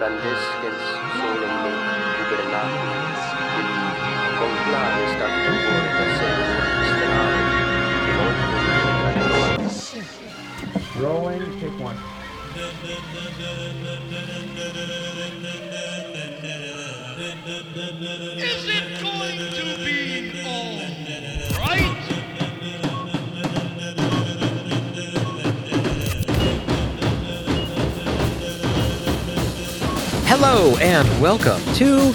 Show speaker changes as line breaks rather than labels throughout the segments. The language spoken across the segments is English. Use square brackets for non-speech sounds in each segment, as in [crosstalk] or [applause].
incandescens solemne gubernati, il conclave è stato tambore da sempre stellare, in
take one.
Is it going to be all
Hello and welcome to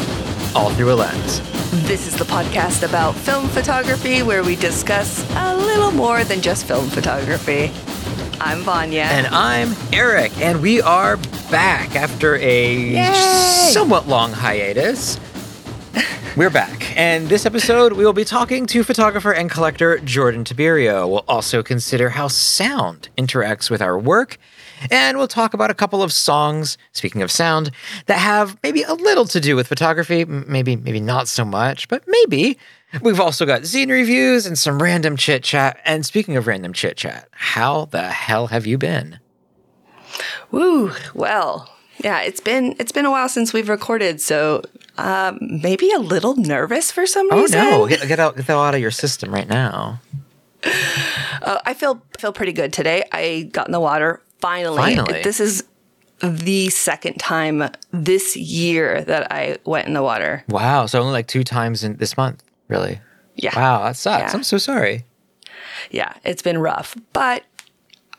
All Through a Lens.
This is the podcast about film photography where we discuss a little more than just film photography. I'm Vanya.
And I'm Eric, and we are back after a
Yay!
somewhat long hiatus. We're back, and this episode we will be talking to photographer and collector Jordan Tiberio. We'll also consider how sound interacts with our work, and we'll talk about a couple of songs, speaking of sound, that have maybe a little to do with photography, maybe maybe not so much, but maybe. We've also got zine reviews and some random chit chat. And speaking of random chit chat, how the hell have you been?
Woo. Well, yeah, it's been it's been a while since we've recorded, so um, maybe a little nervous for some reason.
Oh no, get, get out get that out of your system right now.
Uh, I feel feel pretty good today. I got in the water finally.
Finally.
This is the second time this year that I went in the water.
Wow, so only like two times in this month, really?
Yeah.
Wow, that sucks.
Yeah.
I'm so sorry.
yeah, it's been rough. But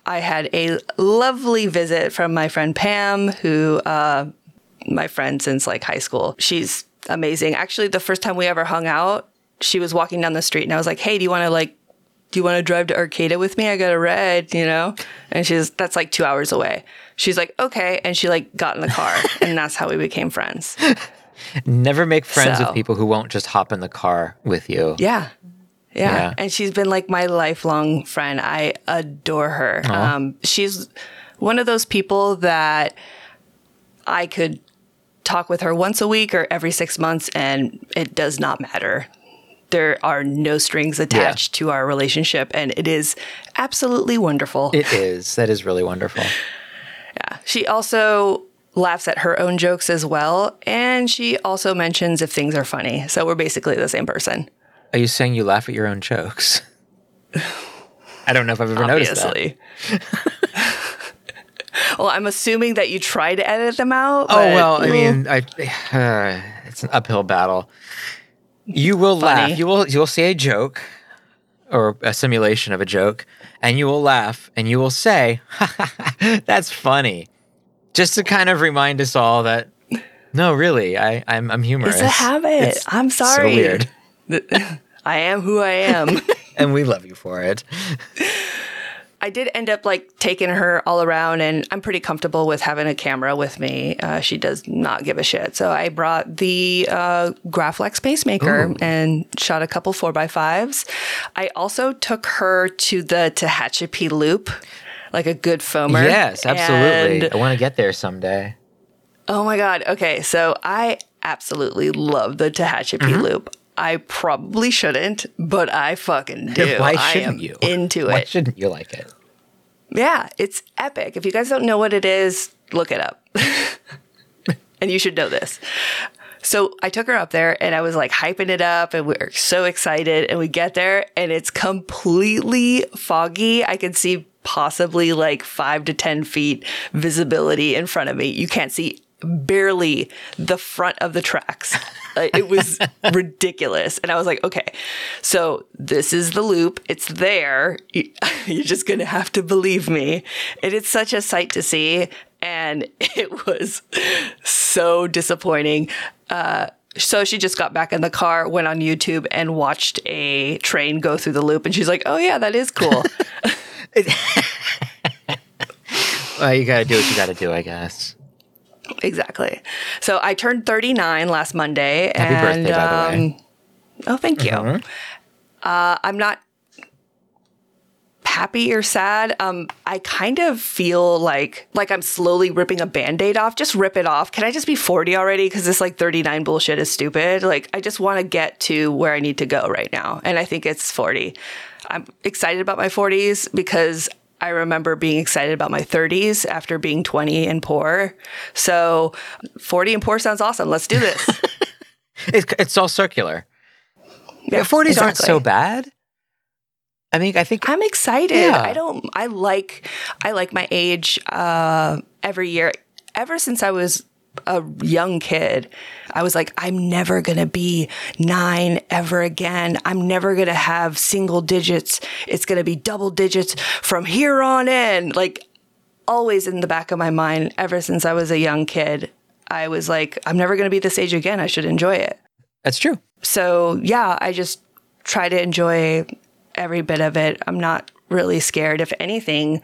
I had a lovely visit from my friend Pam, who uh, my friend since like high school. She's amazing. Actually, the first time we ever hung out, she was walking down the street, and I was like, "Hey, do you want to like, do you want to drive to Arcata with me? I got a ride, you know." And she's that's like two hours away. She's like, "Okay," and she like got in the car, [laughs] and that's how we became friends.
Never make friends
So-
with people who won't just hop in the car with you.
Yeah. Yeah.
Yeah.
And she's been like my lifelong friend. I adore her. Um, she's one of those people that I could talk with her once a week or every six months, and it does not matter. There are no strings attached to our relationship, and it is absolutely wonderful.
It is. That is really wonderful. [sighs]
Yeah. She also laughs at her own jokes as well, and she also mentions if things are funny. So we're basically the same person.
Are you saying you laugh at your own jokes? I don't know if I've ever noticed that. [laughs]
well, I'm assuming that you try to edit them out.
Oh well, I mean, I uh, [sighs] it's an uphill battle. You will
Funny.
laugh. You will you will say a joke or a simulation of a joke, and you will laugh, and you will say, [laughs] "That's funny," just to kind of remind us all that no, really, I I'm I'm humorous.
it's a habit.
It's
I'm
so
sorry.
weird, [laughs]
I am who I am. [laughs]
and we love you for it.
I did end up like taking her all around, and I'm pretty comfortable with having a camera with me. Uh, she does not give a shit. So I brought the uh, Graflex pacemaker and shot a couple four by fives. I also took her to the Tehachapi Loop, like a good foamer.
Yes, absolutely.
And-
I want to get there someday.
Oh my God. Okay. So I absolutely love the Tehachapi
Mm-hmm.
loop. I probably shouldn't, but I fucking do.
Why
I
shouldn't
am
you?
Into
Why
it.
shouldn't you like it?
Yeah, it's epic. If you guys don't know what it is, look it up. [laughs] and you should know this. So I took her up there and I was like hyping it up and we are so excited. And we get there and it's completely foggy. I can see possibly like five to 10 feet visibility in front of me. You can't see barely the front of the tracks. Uh, it was [laughs] ridiculous. And I was like, okay, so this is the loop. It's there. You- [laughs] You're just going to have to believe me. And it's such a sight to see. And [laughs] it was so disappointing. Uh, so she just got back in the car, went on YouTube, and watched a train go through the loop. And she's like, oh, yeah, that is cool.
Well, you got to do what you got to do, I guess.
Exactly. So I turned 39 last Monday.
Happy
and,
birthday, by the way.
um, Oh, thank you.
Mhm.
Uh, I'm not happy or sad. Um, I kind of feel like like I'm slowly ripping a band-aid off. Just rip it off. Can I just be 40 already? Because this like 39 bullshit is stupid. Like I just want to get to where I need to go right now. And I think it's 40. I'm excited about my 40s because I remember being excited about my 30s after being 20 and poor. So 40 and poor sounds awesome. Let's do this. [laughs]
It's, it's all circular.
Yeah,
40s aren't so bad. I mean, I think
I'm excited.
Yeah.
I don't I like I like my age uh every year. Ever since I was a young kid, I was like, I'm never gonna be nine ever again. I'm never gonna have single digits. It's gonna be double digits from here on in. Like always in the back of my mind, ever since I was a young kid, I was like, I'm never gonna be this age again. I should enjoy it.
that's true.
So yeah, I just try to enjoy every bit of it. I'm not really scared. If anything,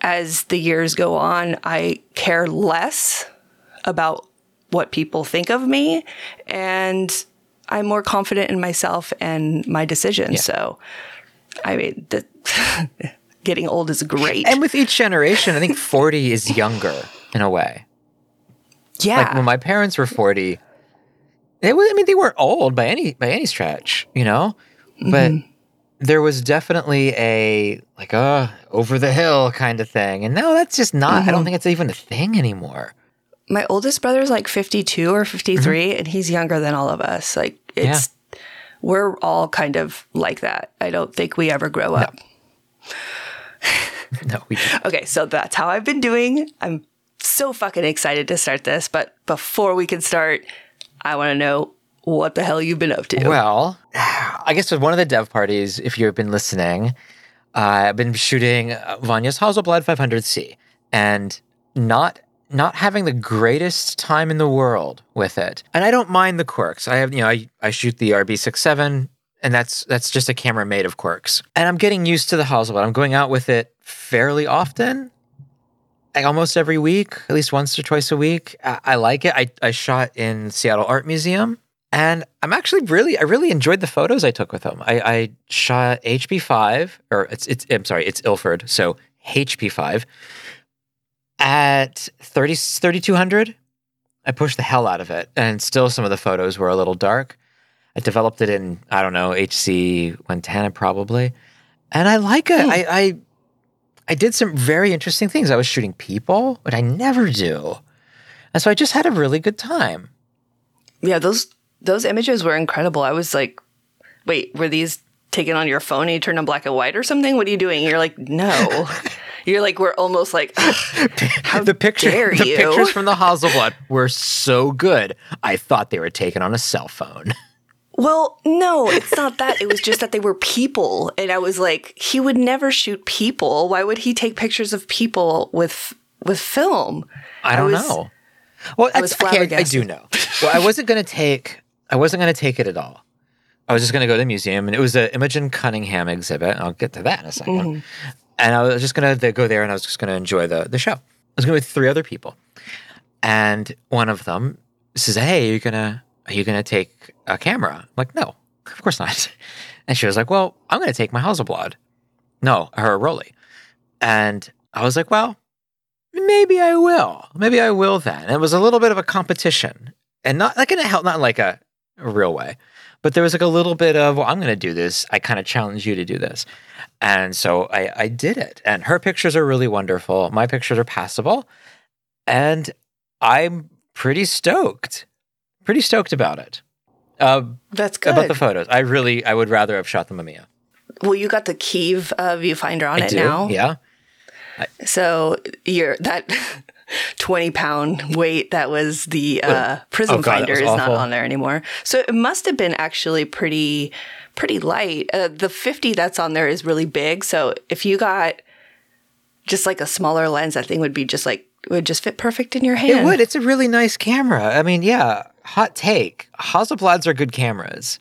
as the years go on, I care less about what people think of me and I'm more confident in myself and my decisions. So I mean, the, [laughs] getting old is great.
And with each generation, I think 40 is younger in a way.
yeah.
Like when my parents were 40, they was, I mean, they weren't old by any by any stretch, you know? But there was definitely a like uh over the hill kind of thing. And now that's just not I don't think it's even a thing anymore.
My oldest brother's like 52 or 53 and he's younger than all of us. Like it's we're all kind of like that. I don't think we ever grow up. [laughs]
No, we didn't.
okay so that's how i've been doing. I'm so fucking excited to start this but before we can start i want to know what the hell you've been up to.
Well, [sighs] I guess with one of the dev parties, if you've been listening, uh, I've been shooting Vanya's Hasselblad 500C and not not having the greatest time in the world with it. And I don't mind the quirks. I have, you know, I, I shoot the RB67 and that's that's just a camera made of quirks. And I'm getting used to the Hasselblad. I'm going out with it fairly often. Like almost every week, at least once or twice a week. I, I like it. I, I shot in Seattle Art Museum and I'm actually really, I really enjoyed the photos I took with them. I, I shot HP5, or it's, it's, I'm sorry, it's Ilford, so HP5 at 30, 3200. I pushed the hell out of it, and still some of the photos were a little dark. I developed it in, I don't know, HC 110 probably, and I like it. Hmm. I, I, I did some very interesting things. I was shooting people, but I never do. And so I just had a really good time.
yeah those those images were incredible i was like wait were these taken on your phone and you turned them black and white or something what are you doing you're like no [laughs] you're like we're almost like [laughs] how
the picture,
dare
the
you?
pictures from the [laughs] Hasselblad were so good. I thought they were taken on a cell phone. [laughs]
Well, no, it's not that. It was just that they were people. And I was like, he would never shoot people. Why would he take pictures of people with with film?
I don't
was-
know. Well,
I was
okay, I, I do know. Well, I wasn't going to take. I wasn't going to take it at all. I was just going to go to the museum, and it was the Imogen Cunningham exhibit. I'll get to that in a 2nd
Mm-hmm.
And I was just to go there, and I was just to enjoy the the show. I was going with three other people, and one of them says, "Hey, are you gonna are you gonna take a camera?" I'm like, "No, of course not." [laughs] And she was like, "Well, I'm going to take my Hasselblad." No, her Rollei. And I was like, "Well, maybe I will. Maybe I will then." And it was a little bit of a competition, and not like in a help, not like a real way, but there was like a little bit of, "Well, I'm going to do this. I kind of challenge you to do this." And so I, I did it. And her pictures are really wonderful. My pictures are passable. And I'm pretty stoked. Pretty stoked about it. Uh,
That's good.
about the photos. I really, I would rather have shot the Mamiya.
well, you got the Kiev uh, viewfinder on
I
it
do.
now.
Yeah.
So you're that [laughs] 20 pound weight that was the uh, prism
Oh, God,
finder is not on there anymore. So it must have been actually pretty pretty light. Uh, the 50 that's on there is really big. So if you got just like a smaller lens, that thing would be just like would just fit perfect in your hand.
It would. It's a really nice camera. I mean, yeah, hot take. Hasselblads are good cameras.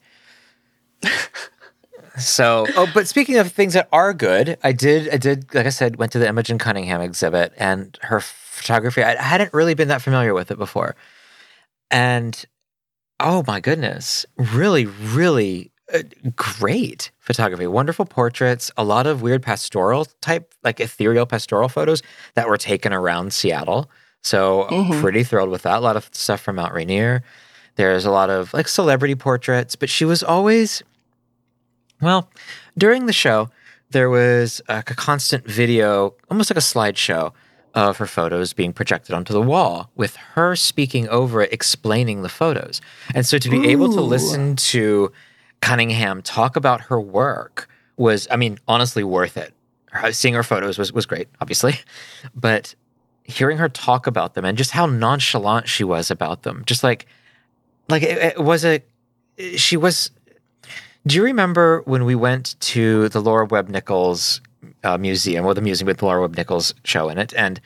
[laughs] so, oh, but speaking of things that are good, I did, I did, like I said, went to the Imogen Cunningham exhibit and her photography. I hadn't really been that familiar with it before. And oh my goodness, really, really uh, great photography. Wonderful portraits, a lot of weird pastoral type, like ethereal pastoral photos that were taken around Seattle. So pretty thrilled with that. A lot of stuff from Mount Rainier. There's a lot of like celebrity portraits, but she was always, well, during the show, there was a, a constant video, almost like a slideshow of her photos being projected onto the wall with her speaking over it, explaining the photos. And so to be able to listen to Cunningham talk about her work was, I mean, honestly worth it. Her- Seeing her photos was, was great, obviously, [laughs] but hearing her talk about them and just how nonchalant she was about them, just like, like it, it was a, she was. Do you remember when we went to the Laura Webb Nichols uh, museum, or the museum with Laura Webb Nichols show in it, and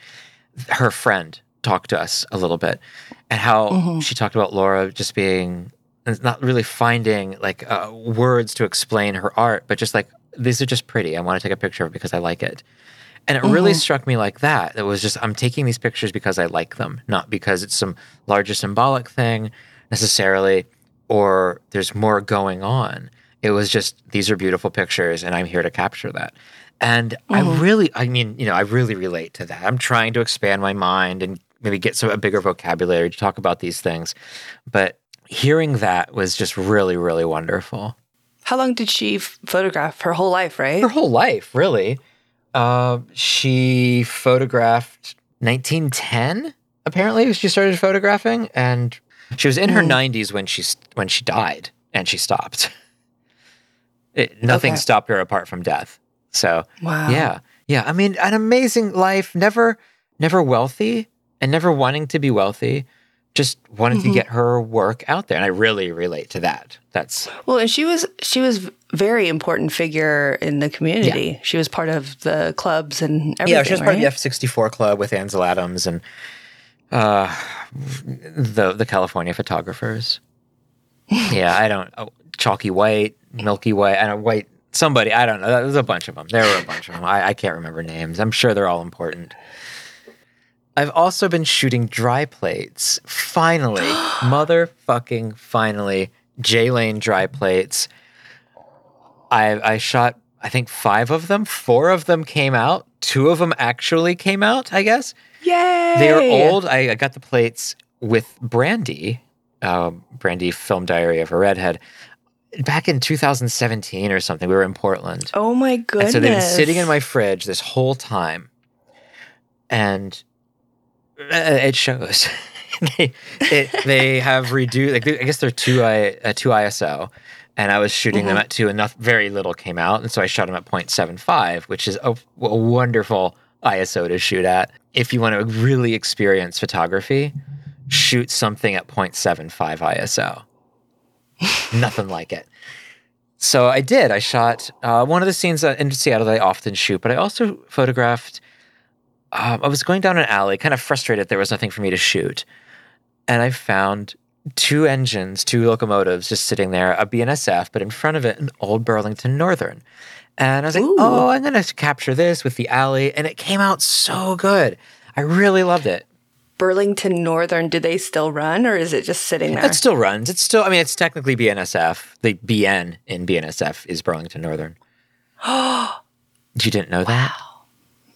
her friend talked to us a little bit, and how she talked about Laura just being not really finding like uh, words to explain her art, but just like these are just pretty. I want to take a picture of it because I like it. And it really struck me like that. It was just, I'm taking these pictures because I like them, not because it's some larger symbolic thing necessarily, or there's more going on. It was just, these are beautiful pictures and I'm here to capture that. And I really, I mean, you know, I really relate to that. I'm trying to expand my mind and maybe get some a bigger vocabulary to talk about these things. But hearing that was just really, really wonderful
How long did she f- photograph? Her whole life, right?
her whole life, really. Uh, she photographed 1910. Apparently, she started photographing, and she was in her 90s when she when she died, and she stopped. It, nothing
Okay.
stopped her apart from death. So,
Wow.
yeah, yeah. I mean, an amazing life. Never, never wealthy, and never wanting to be wealthy. Just wanted to get her work out there, and I really relate to that. That's
Well, and she was she was very important figure in the community. She was part of the clubs and everything.
Yeah, she was part of the F64 club with Ansel Adams and uh, the the California photographers. [laughs] yeah, I don't oh, chalky white, milky white, I don't white somebody. I don't know. There's a bunch of them. There were a bunch of them. I, I can't remember names. I'm sure they're all important. I've also been shooting dry plates. Finally, [gasps] motherfucking finally, J Lane dry plates. I I shot I think five of them. Four of them came out. Two of them actually came out. I guess
Yay!
They are old. I, I got the plates with Brandy, um, Brandy Film Diary of a Redhead, back in 2017 or something. We were in Portland.
Oh my goodness!
And so they've been sitting in my fridge this whole time, and uh, it shows. [laughs] they it, they have reduced. Like, I guess they're two I uh, two ISO, and I was shooting them at two, and not, very little came out, and so I shot them at 0.75, which is a, a wonderful ISO to shoot at. If you want to really experience photography, shoot something at 0.75 ISO. [laughs] Nothing like it. So I did. I shot uh, one of the scenes uh, in Seattle that I often shoot, but I also photographed. Um, I was going down an alley, kind of frustrated there was nothing for me to shoot, and I found two engines, two locomotives, just sitting there, a BNSF, but in front of it, an old Burlington Northern. And I was like,
Ooh.
oh, I'm going to capture this with the alley. And it came out so good. I really loved it.
Burlington Northern. Do they still run, or is it just sitting there?
It still runs. It's still, I mean, it's technically BNSF. The BN in BNSF is Burlington Northern. Oh, [gasps] you didn't know that?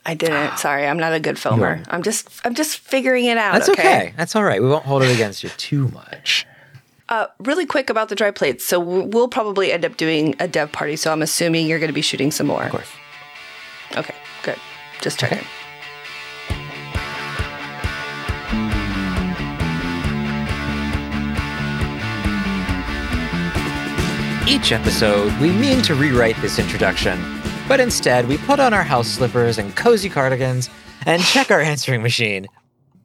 I didn't. [gasps] Sorry, I'm not a good foamer. I'm just I'm just figuring it out.
That's okay. That's all right. We won't hold it against you too much.
Uh, really quick about the dry plates. So we'll probably end up doing a dev party. So I'm assuming you're going to be shooting some more.
Of course.
Okay, good. Just checking.
Each episode, we mean to rewrite this introduction, but instead, we put on our house slippers and cozy cardigans and check our answering machine,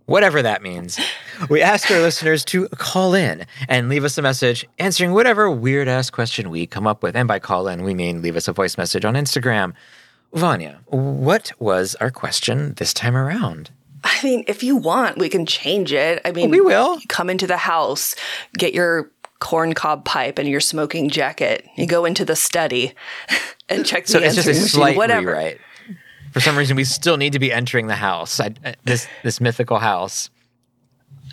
whatever that means. We ask our listeners to call in and leave us a message answering whatever weird ass question we come up with. And by call in, we mean leave us a voice message on Instagram. Vanya, what was our question this time around?
I mean, if you want, we can change it. I mean,
we will.
Come into the house, get your corn cob pipe and your smoking jacket. You go into the study [laughs] and check the
So it's just a
answering machine, [laughs] whatever.
rewrite. For some reason, we still need to be entering the house. I, this this mythical house.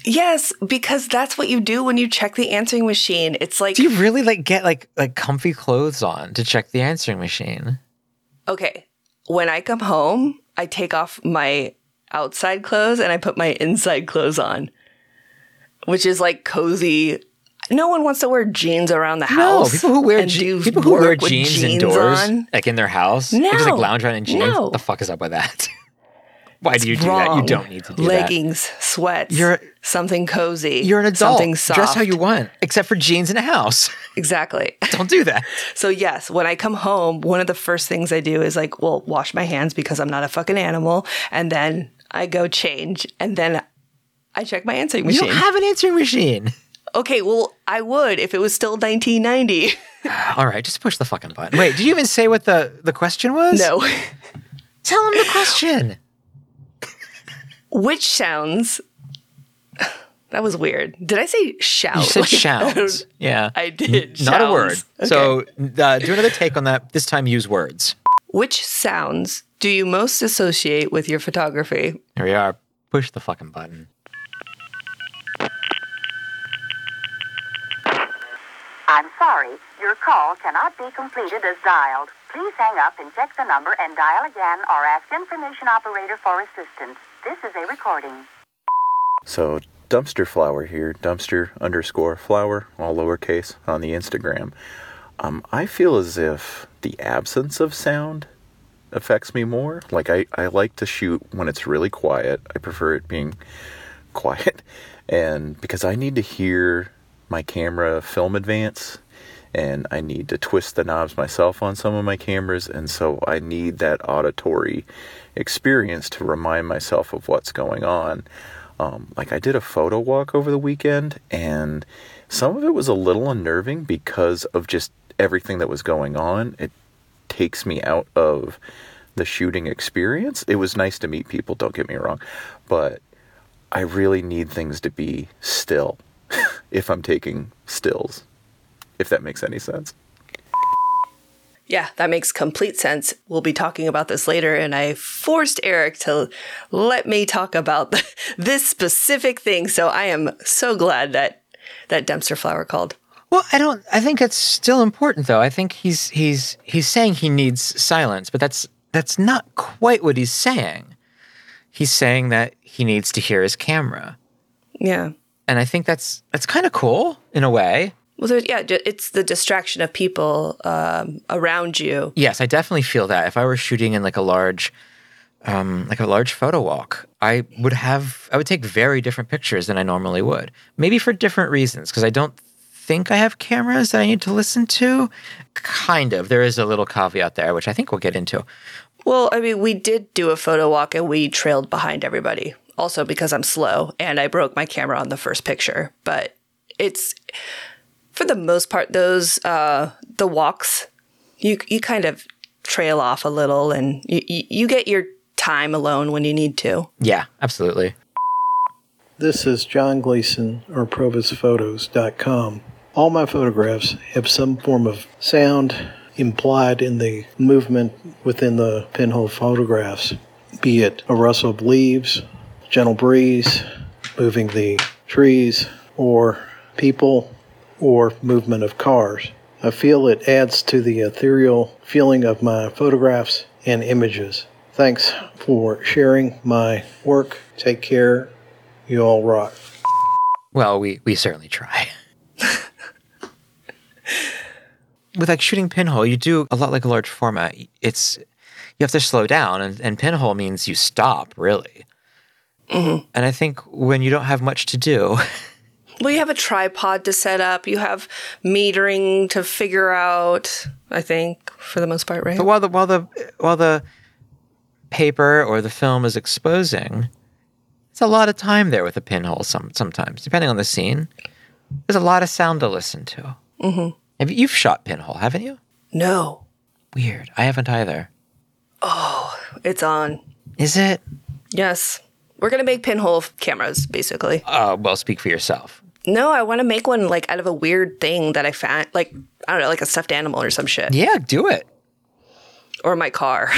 Yes, because that's what you do when you check the answering machine. It's like,
Do you really like get like like comfy clothes on to check the answering machine?
okay, when I come home, I take off my outside clothes and I put my inside clothes on, which is like cozy. No one wants to wear jeans around the house.
No, people who wear
and
je-
do
people who wear
with
jeans, indoors,
on.
like in their house, they just like
No.
lounge around in jeans.
No.
What the fuck is up with that? [laughs] Why do you do that? You don't need to do that.
Leggings, sweats.
You're-
something cozy.
You're an adult.
Something soft.
Dress how you want, except for jeans in a house. [laughs]
Exactly.
don't do that.
So yes, when I come home, one of the first things I do is like, well, wash my hands because I'm not a fucking animal, and then I go change, and then I check my answering
You
machine.
don't have an answering machine.
Okay, well, I would if it was still 1990. [sighs]
All right, just push the fucking button. Wait, did you even say what the the question was?
no. [laughs]
Tell him the question.
Which sounds? [sighs] That was weird. Did I say shout?
You said [laughs]
Like, don't-
Yeah.
I did.
Not a word.
Sounds.
So uh, do another take on that. This time use words.
which sounds do you most associate with your photography?
Here we are. Push the fucking button.
I'm sorry, your call cannot be completed as dialed. Please hang up and check the number and dial again or ask information operator for assistance. This is a recording.
So dumpster flower here, dumpster underscore flower, all lowercase on the Instagram. Um, I feel as if the absence of sound affects me more. Like I, I like to shoot when it's really quiet. I prefer it being [laughs] quiet, and because I need to hear my camera film advance, and I need to twist the knobs myself on some of my cameras, and so I need that auditory experience to remind myself of what's going on. Um, like I did a photo walk over the weekend, and some of it was a little unnerving because of just everything that was going on. It takes me out of the shooting experience. It was nice to meet people, don't get me wrong, but I really need things to be still if I'm taking stills, if that makes any sense.
Yeah, that makes complete sense. We'll be talking about this later, and I forced Eric to let me talk about [laughs] this specific thing. So I am so glad that that dumpster flower called.
Well, I don't. I think it's still important, though. I think he's he's he's saying he needs silence, but that's that's not quite what he's saying. He's saying that he needs to hear his camera,
Yeah.
And I think that's that's kind of cool in a way.
Well, there, yeah, it's the distraction of people um, around you.
Yes, I definitely feel that. If I were shooting in like a large, um, like a large photo walk, I would have, I would take very different pictures than I normally would. Maybe for different reasons, because I don't think I have cameras that I need to listen to. Kind of. There is a little caveat there, which I think we'll get into.
Well, I mean, we did do a photo walk and we trailed behind everybody. Also because I'm slow and I broke my camera on the first picture. But it's for the most part those uh the walks you you kind of trail off a little and you you, you get your time alone when you need to.
Yeah, absolutely.
This is John Gleason or ProvisPhotos.com. All my photographs have some form of sound implied in the movement within the pinhole photographs, be it a rustle of leaves, gentle breeze, moving the trees, or people, or movement of cars. I feel it adds to the ethereal feeling of my photographs and images. Thanks for sharing my work. Take care. You all rock.
Well, we we certainly try. [laughs] With like shooting pinhole, you do a lot like a large format. It's you have to slow down, and, and pinhole means you stop really. And I think when you don't have much to do,
Well, you have a tripod to set up, you have metering to figure out, I think, for the most part, right?
but while the while the while the paper or the film is exposing, it's a lot of time there with a pinhole. Some sometimes, depending on the scene, there's a lot of sound to listen to. Mm-hmm. Have you, you've shot pinhole, haven't you?
no.
Weird. I haven't either.
Oh, it's on.
Is it?
Yes. We're going to make pinhole cameras, basically.
Uh, well, speak for yourself.
No, I want to make one like out of a weird thing that I found, like, I don't know, like a stuffed animal or some shit.
Yeah, do it.
Or my car.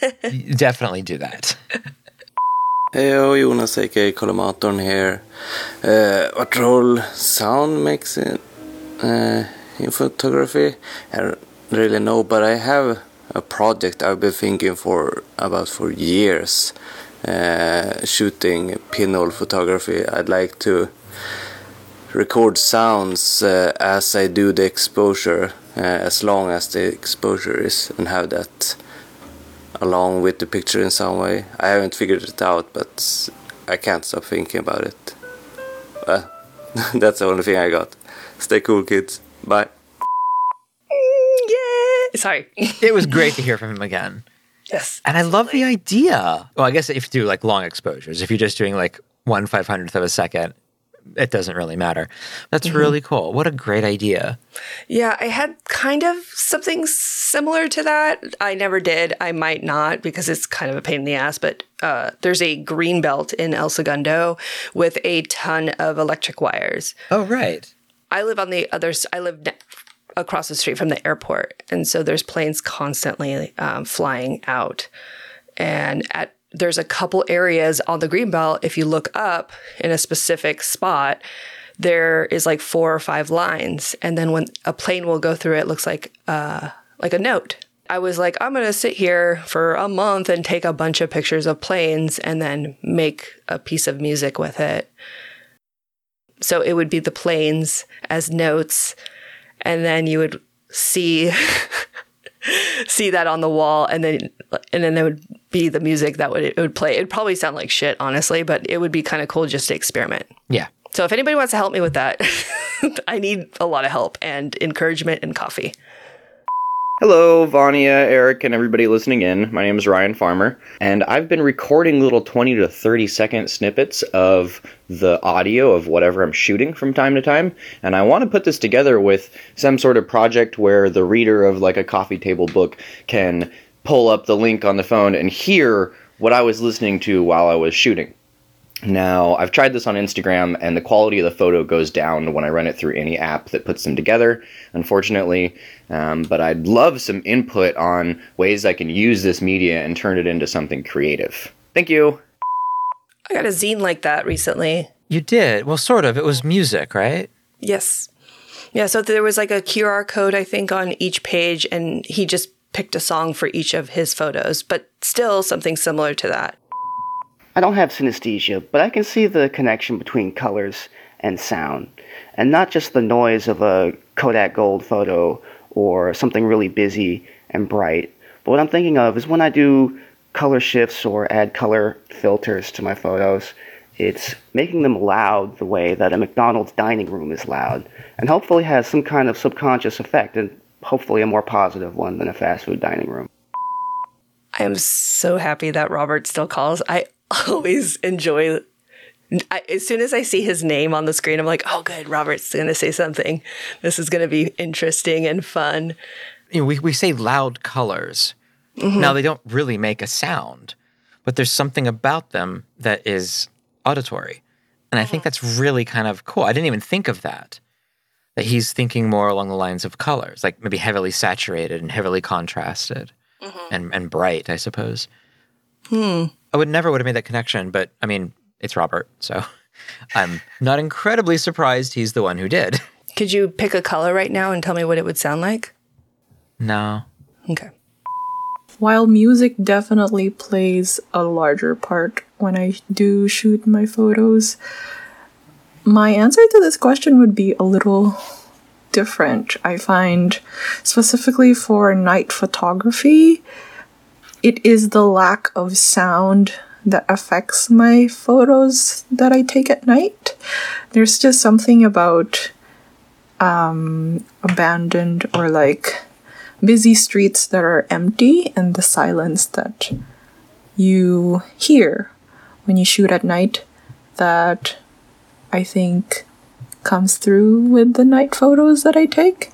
[laughs]
Definitely do that.
Hey, Jonas aka Collimatorn here. Uh, what role sound makes in, uh, in photography? I don't really know, but I have a project I've been thinking for about for years. Uh, shooting pinhole photography. I'd like to record sounds uh, as I do the exposure, uh, as long as the exposure is, and have that along with the picture in some way. I haven't figured it out, but I can't stop thinking about it. Uh, [laughs] that's the only thing I got. Stay cool, kids. Bye.
Yeah. Sorry.
It was great to [laughs] hear from him again.
Yes.
And I love the idea. Well, I guess if you do like long exposures, if you're just doing like one five hundredth of a second, it doesn't really matter. That's really cool. What a great idea.
Yeah, I had kind of something similar to that. I never did. I might not because it's kind of a pain in the ass. But uh, there's a green belt in El Segundo with a ton of electric wires.
Oh, right.
I live on the other. I live ne- across the street from the airport, and so there's planes constantly um, flying out. And at there's a couple areas on the green belt. If you look up in a specific spot, there is like four or five lines, and then when a plane will go through, it looks like uh, like a note. I was like, I'm gonna sit here for a month and take a bunch of pictures of planes, and then make a piece of music with it. So it would be the planes as notes, and then you would see [laughs] see that on the wall, and then and then there would be the music that would it would play. It'd probably sound like shit, honestly, but it would be kind of cool just to experiment.
Yeah.
So if anybody wants to help me with that, [laughs] I need a lot of help and encouragement and coffee.
Hello, Vanya, Eric, and everybody listening in. My name is Ryan Farmer, and I've been recording little 20 to 30 second snippets of the audio of whatever I'm shooting from time to time. And I want to put this together with some sort of project where the reader of like a coffee table book can pull up the link on the phone and hear what I was listening to while I was shooting. Now, I've tried this on Instagram, and the quality of the photo goes down when I run it through any app that puts them together, unfortunately. Um, but I'd love some input on ways I can use this media and turn it into something creative. Thank you.
I got a zine like that recently.
You did. Well, sort of. It was music, right?
Yes. Yeah, so there was like a QR code, I think, on each page, and he just picked a song for each of his photos, but still something similar to that.
I don't have synesthesia, but I can see the connection between colors and sound, and not just the noise of a Kodak Gold photo or something really busy and bright. But what I'm thinking of is when I do color shifts or add color filters to my photos, it's making them loud the way that a McDonald's dining room is loud, and hopefully has some kind of subconscious effect, and hopefully a more positive one than a fast food dining room.
I am so happy that Robert still calls. I [laughs] always enjoy. I, as soon as I see his name on the screen, I'm like, "Oh, good, Robert's going to say something. This is going to be interesting and fun."
You know, we, we say loud colors. Mm-hmm. Now, they don't really make a sound, but there's something about them that is auditory. And I think oh. that's really kind of cool. I didn't even think of that. That he's thinking more along the lines of colors, like maybe heavily saturated and heavily contrasted Mm-hmm. and, and bright, I suppose. Hmm. I would never would have made that connection, but I mean, it's Robert, so [laughs] I'm not incredibly surprised he's the one who did. [laughs]
Could you pick a color right now and tell me what it would sound like?
No.
Okay.
While music definitely plays a larger part when I do shoot my photos, my answer to this question would be a little different. I find, specifically for night photography, it is the lack of sound that affects my photos that I take at night. There's just something about um, abandoned or like busy streets that are empty and the silence that you hear when you shoot at night that I think comes through with the night photos that I take.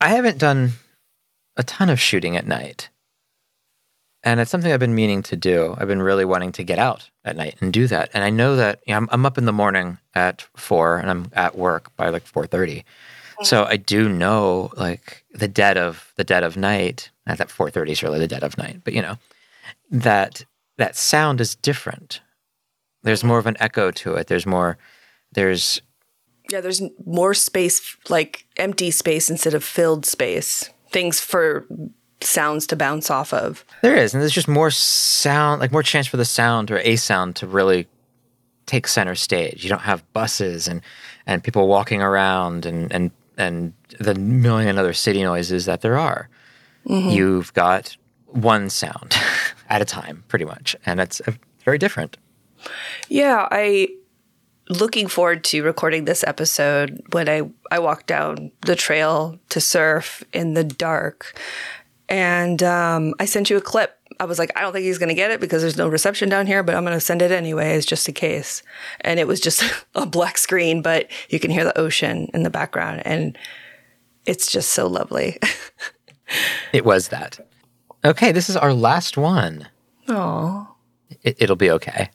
I haven't done a ton of shooting at night. And it's something I've been meaning to do. I've been really wanting to get out at night and do that. And I know that you know, I'm, I'm up in the morning at four and I'm at work by like 4.30. So I do know like the dead of the dead of night, not that 4.30 is really the dead of night, but you know, that that sound is different. There's more of an echo to it. There's more, there's
Yeah, there's more space, like empty space instead of filled space. Things for sounds to bounce off of.
There is, and there's just more sound, like more chance for the sound or a sound to really take center stage. You don't have buses and and people walking around and and and the million other city noises that there are.
Mhm.
You've got one sound [laughs] at a time, pretty much, and it's uh, very different.
Yeah, I looking forward to recording this episode when I I walked down the trail to surf in the dark, and um, I sent you a clip. I was like, I don't think he's gonna get it because there's no reception down here, but I'm gonna send it anyways, just in case. And it was just [laughs] a black screen, but you can hear the ocean in the background, and it's just so lovely. [laughs]
It was that. Okay, this is our last one.
Oh,
It, it'll be okay.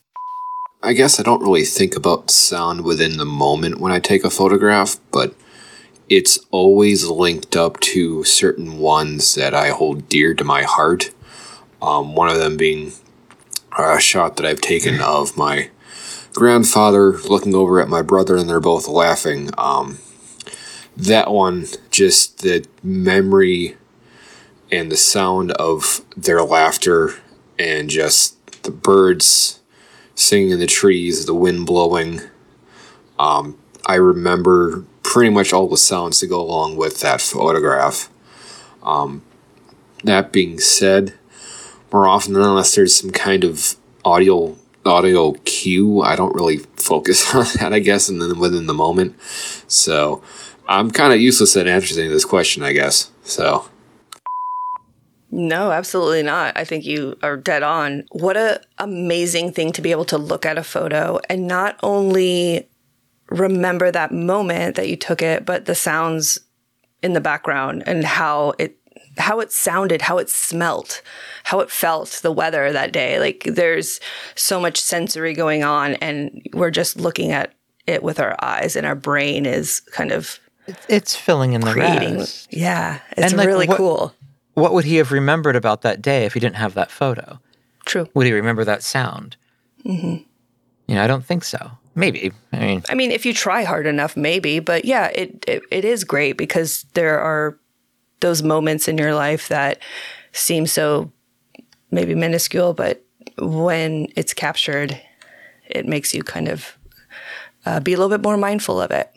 I guess I don't really think about sound within the moment when I take a photograph, but it's always linked up to certain ones that I hold dear to my heart. Um, one of them being a shot that I've taken of my grandfather looking over at my brother, and they're both laughing. Um, that one, just the memory and the sound of their laughter, and just the birds singing in the trees, the wind blowing. Um, I remember pretty much all the sounds to go along with that photograph. Um, that being said, more often than unless there's some kind of audio audio cue, I don't really focus [laughs] on that. I guess, and then within the moment, so I'm kind of useless at answering this question. I guess so.
No, absolutely not. I think you are dead on. What a amazing thing to be able to look at a photo and not only remember that moment that you took it, but the sounds in the background and how it how it sounded, how it smelt, how it felt, the weather that day. Like there's so much sensory going on and we're just looking at it with our eyes and our brain is kind of
It's filling in the
creating.
rest.
Yeah, it's
And, like,
really
what-
cool.
What would he have remembered about that day if he didn't have that photo?
True.
Would he remember that sound?
hmm
You know, I don't think so. Maybe. I mean,
I mean, if you try hard enough, maybe. But yeah, it, it it is great because there are those moments in your life that seem so maybe minuscule, but when it's captured, it makes you kind of uh, be a little bit more mindful of it.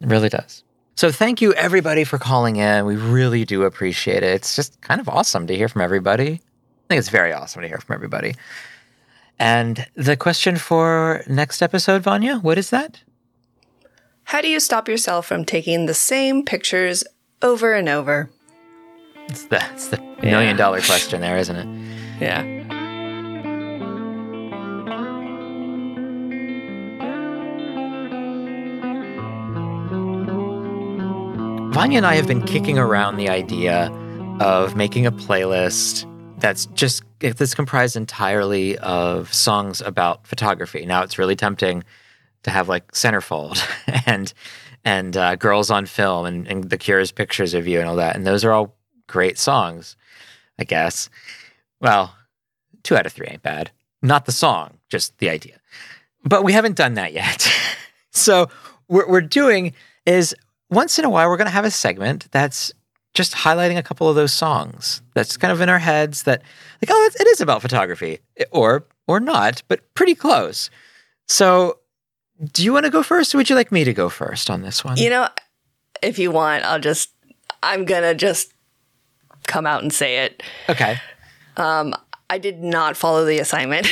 It really does. So thank you everybody for calling in. We really do appreciate it. It's just kind of awesome to hear from everybody. I think it's very awesome to hear from everybody. And the question for next episode, Vanya, what is that?
How do you stop yourself from taking the same pictures over and over?
That's the, it's the million dollar question there, isn't it?
Yeah.
Vanya and I have been kicking around the idea of making a playlist that's just that's comprised entirely of songs about photography. Now it's really tempting to have like Centerfold [laughs] and and uh, Girls on Film and, and The Cure's pictures of you and all that, and those are all great songs, I guess. Well, two out of three ain't bad. Not the song, just the idea. But we haven't done that yet. [laughs] so what we're doing is once in a while we're going to have a segment that's just highlighting a couple of those songs that's kind of in our heads that like oh it, is about photography or or not but pretty close. So do you want to go first or would you like me to go first on this one?
You know, if you want, I'll just, I'm going to just come out and say it.
okay.
Um, I did not follow the assignment,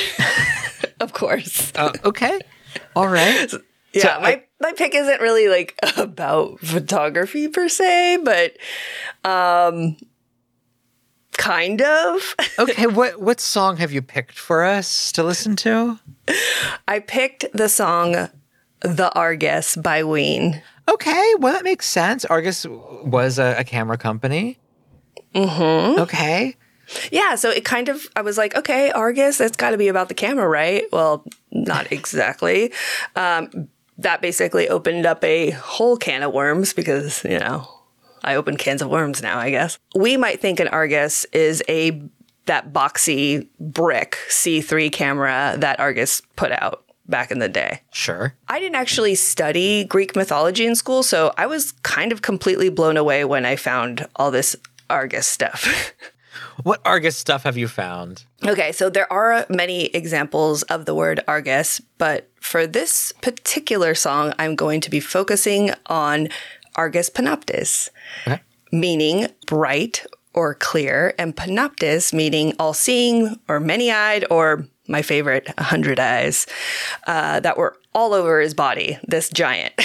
[laughs] of course.
uh, okay. All right. [laughs]
Yeah,
So
my, my pick isn't really like [laughs] about photography per se, but um, kind of. [laughs]
okay what what song have you picked for us to listen to
I picked the song The Argus by Ween.
okay well that makes sense argus was a, a camera company
Mm-hmm.
okay
Yeah, so it kind of, I was like, okay, Argus, that's got to be about the camera, right? Well, not [laughs] exactly. Um, that basically opened up a whole can of worms because, you know, I open cans of worms now, I guess. We might think an Argus is a that boxy brick C3 camera that Argus put out back in the day.
sure
I didn't actually study Greek mythology in school, so I was kind of completely blown away when I found all this Argus stuff. [laughs]
what argus stuff have you found
Okay, so there are many examples of the word Argus, but for this particular song, I'm going to be focusing on Argus Panoptes,
Okay.
meaning bright or clear, and Panoptes meaning all seeing or many eyed, or my favorite, a hundred eyes, uh, that were all over his body, this giant. [laughs]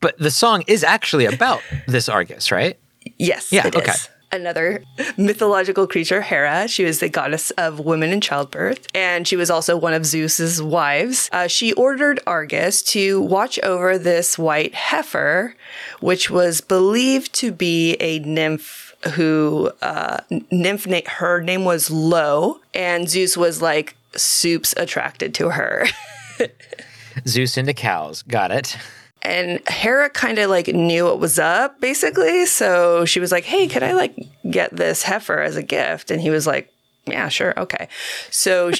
But the song is actually about this Argus, right?
Yes,
Yeah,
it is. Another mythological creature, Hera. She was the goddess of women and childbirth, and she was also one of Zeus's wives. Uh, she ordered Argus to watch over this white heifer, which was believed to be a nymph who uh, nymph na- her name was Lo, and Zeus was like soups attracted to her. [laughs]
Zeus into cows. Got it.
And Hera kind of like knew what was up basically. So she was like, Hey, could I like get this heifer as a gift? And he was like, Yeah, sure. Okay. So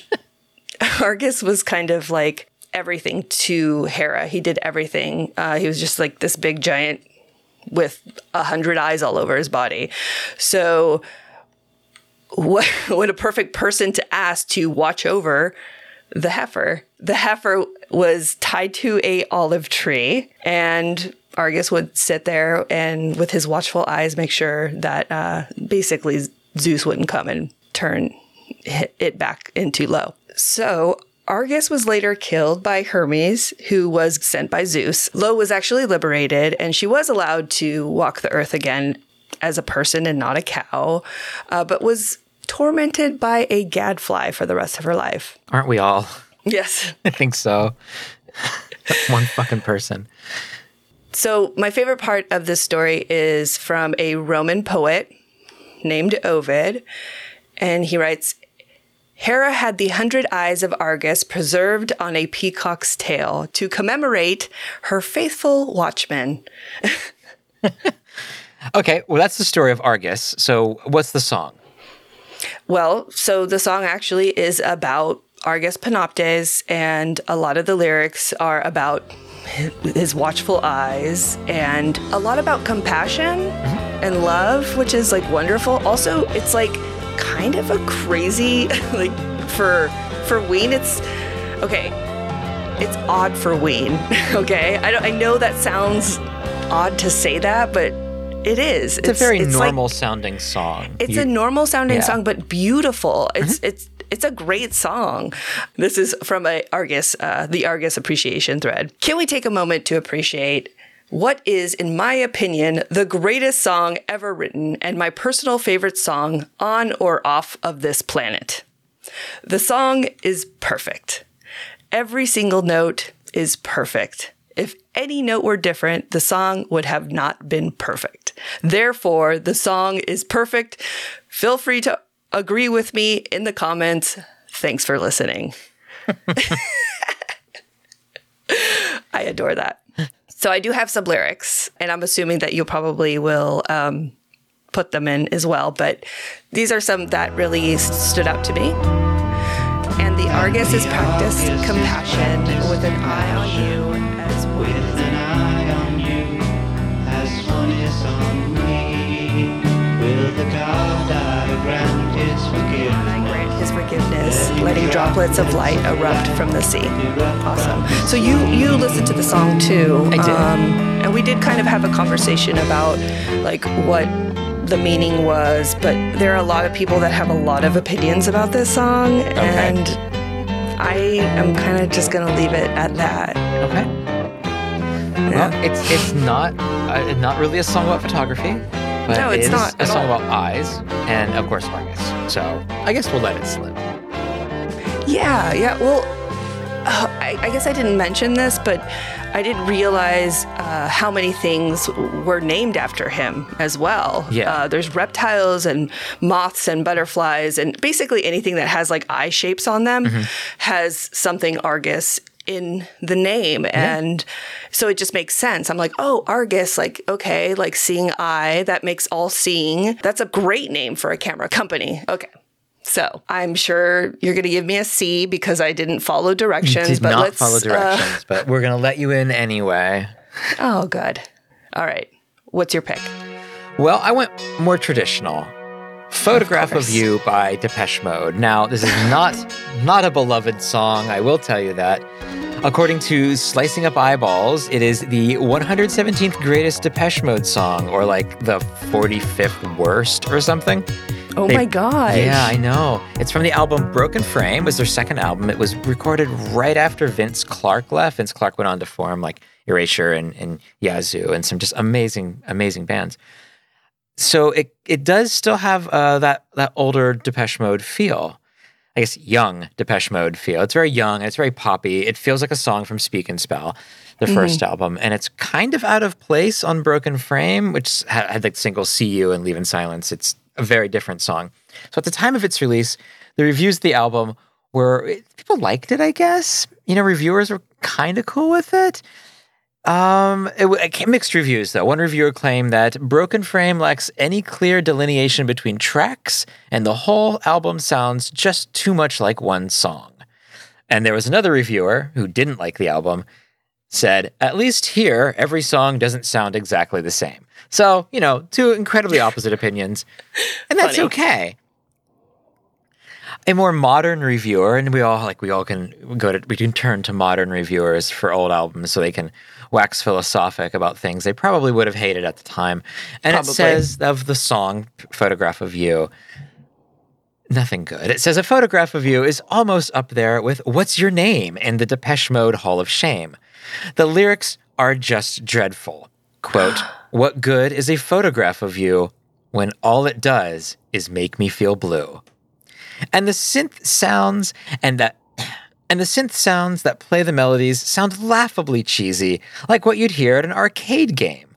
[laughs] Argus was kind of like everything to Hera. He did everything. Uh, he was just like this big giant with a hundred eyes all over his body. So [laughs] what, what a perfect person to ask to watch over the heifer. The heifer was tied to a olive tree, and Argus would sit there and, with his watchful eyes, make sure that uh, basically Zeus wouldn't come and turn it back into low. So Argus was later killed by Hermes, who was sent by Zeus. Lo was actually liberated, and she was allowed to walk the earth again as a person and not a cow, uh, but was tormented by a gadfly for the rest of her life.
Aren't we all?
Yes. [laughs]
I think so. [laughs] One fucking person.
So, my favorite part of this story is from a Roman poet named Ovid. And he writes Hera had the hundred eyes of Argus preserved on a peacock's tail to commemorate her faithful watchman. [laughs]
Okay, well, that's the story of Argus. So, what's the song?
Well, so the song actually is about Argus Panoptes, and a lot of the lyrics are about his watchful eyes and a lot about compassion mm-hmm. and love, which is like wonderful. Also, it's like kind of a crazy [laughs] like for for Ween. It's okay. It's odd for Ween. [laughs] okay, I don't. I know that sounds odd to say that, but it is.
It's, a very
like-
normal sounding song.
it's
You-
a normal sounding
Yeah.
song, but beautiful. It's it's it's a great song. This is from a Argus, uh, the Argus appreciation thread. Can we take a moment to appreciate what is, in my opinion, the greatest song ever written and my personal favorite song on or off of this planet? The song is perfect. Every single note is perfect. Any note were different, the song would have not been perfect. Therefore, the song is perfect. Feel free to agree with me in the comments. Thanks for listening. [laughs] I adore that. So I do have some lyrics, and I'm assuming that you probably will um, put them in as well. But these are some that really stood out to me. And the Argus is practiced compassion with an eye on you as with an on you as one is on me. Will the God I grant his forgiveness? grant his forgiveness, letting droplets of light erupt from the sea. Awesome. So you you listened to the song too.
I did.
Um, and we did kind of have a conversation about like what the meaning was, but there are a lot of people that have a lot of opinions about this song, and I am kind of just gonna leave it at that.
Okay. Well, it's it's not uh, not really a song about photography, but
No,
it
it's not
a song
all.
about eyes and of course Argus. So I guess we'll let it slip.
Yeah, yeah. Well, uh, I, I guess I didn't mention this, but I didn't realize uh, how many things were named after him as well.
Yeah.
Uh, there's reptiles and moths and butterflies, and basically anything that has like eye shapes on them
Mm-hmm.
has something Argus in the name. And so it just makes sense. I'm like, oh, Argus, like, okay, like seeing eye, that makes all seeing. That's a great name for a camera company. Okay. So I'm sure you're going to give me a C because I didn't follow directions.
Did
but
not
let's,
follow
uh,
directions, but we're gonna let you in anyway.
oh, good. All right. What's your pick?
Well, I went more traditional. Photograph of,
course.
You by Depeche Mode. Now, this is not not a beloved song, I will tell you that. According to Slicing Up Eyeballs, it is the 117th greatest Depeche Mode song, or like the 45th worst or something.
Oh
They-
my gosh.
Yeah, I know. It's from the album Broken Frame. It was their second album. It was recorded right after Vince Clarke left. Vince Clarke went on to form like Erasure and, and Yazoo and some just amazing, amazing bands. So it it does still have uh, that that older Depeche Mode feel. I guess young Depeche Mode feel. It's very young. It's very poppy. It feels like a song from Speak and Spell, the
Mm-hmm.
1st album, and it's kind of out of place on Broken Frame, which had, had like single "See You" and "Leave in Silence." It's a very different song. So at the time of its release, the reviews of the album were people liked it. I guess you know reviewers were kind of cool with it. Um, it, it mixed reviews though. One reviewer claimed that Broken Frame lacks any clear delineation between tracks, and the whole album sounds just too much like one song. And there was another reviewer who didn't like the album, said, "At least here, every song doesn't sound exactly the same." So you know, two incredibly opposite opinions, and that's
Funny.
okay. A more modern reviewer, and we all like we all can go to we can turn to modern reviewers for old albums so they can wax philosophic about things they probably would have hated at the time. And
Probably.
it says of the song "Photograph of You." Nothing good. It says a photograph of you is almost up there with "What's your name?" in the Depeche Mode Hall of Shame. The lyrics are just dreadful. Quote, [gasps] [laughs] What good is a photograph of you when all it does is make me feel blue? And the synth sounds and that [clears throat] and the synth sounds that play the melodies sound laughably cheesy, like what you'd hear at an arcade game.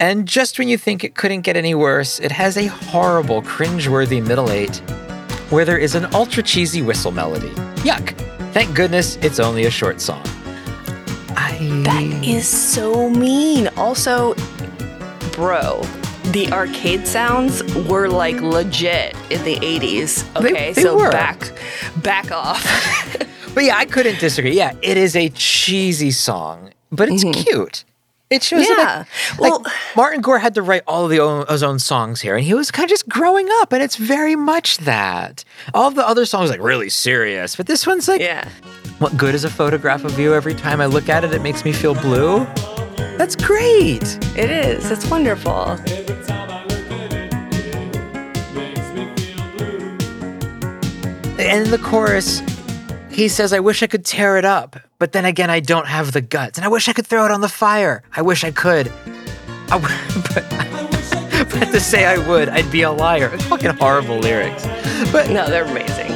And just when you think it couldn't get any worse, it has a horrible, cringeworthy middle eight where there is an ultra cheesy whistle melody. Yuck. Thank goodness it's only a short song. I
That is so mean. Also, bro, the arcade sounds were like legit in the 80s. Okay,
they
so
were.
back back off. [laughs]
But yeah, I couldn't disagree. Yeah, it is a cheesy song, but it's cute. It shows
Mm-hmm. Yeah.
that like,
Well-
like, Martin Gore had to write all of the own, his own songs here, and he was kind of just growing up, and it's very much that. All of the other songs like really serious, but this one's like,
yeah.
what good is a photograph of you? Every time I look at it, it makes me feel blue. That's great.
It is. It's wonderful.
And in the chorus, he says, I wish I could tear it up, but then again, I don't have the guts. And I wish I could throw it on the fire. I wish I could. I w- [laughs] but, but to say I would, I'd be a liar. It's fucking horrible lyrics. But
No, they're amazing.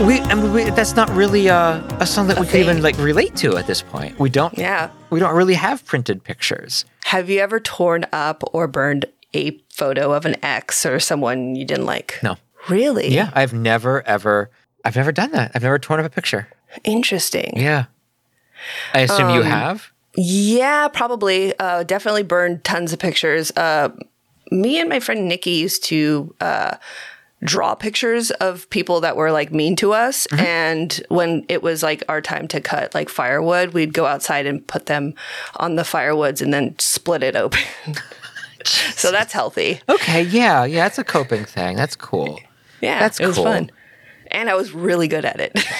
We, I mean, we, that's not really a, a song that
A
we could even like relate to at this point. We don't.
Yeah.
We don't really have printed pictures.
Have you ever torn up or burned a photo of an ex or someone you didn't like?
No.
Really?
Yeah, I've never ever, I've never done that. I've never torn up a picture.
Interesting.
Yeah. I assume
Um,
you have.
Yeah, probably. Uh, definitely burned tons of pictures. Uh, me and my friend Nikki used to uh, draw pictures of people that were like mean to us. Mm-hmm. And when it was like our time to cut like firewood, we'd go outside and put them on the firewoods and then split it open. [laughs] so that's healthy.
Okay, yeah, yeah, it's a coping thing. That's cool.
Yeah,
That's
it was
cool.
fun. And I was really good at it. [laughs]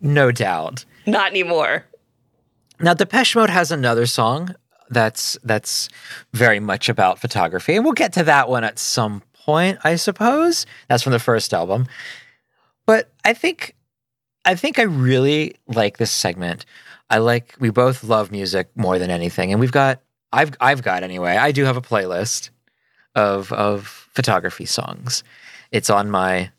No doubt.
Not anymore.
Now, Depeche Mode has another song that's that's very much about photography, and we'll get to that one at some point, I suppose. That's from the first album. But I think I think I really like this segment. I like we both love music more than anything, and we've got I've I've got anyway. I do have a playlist of of photography songs. It's on my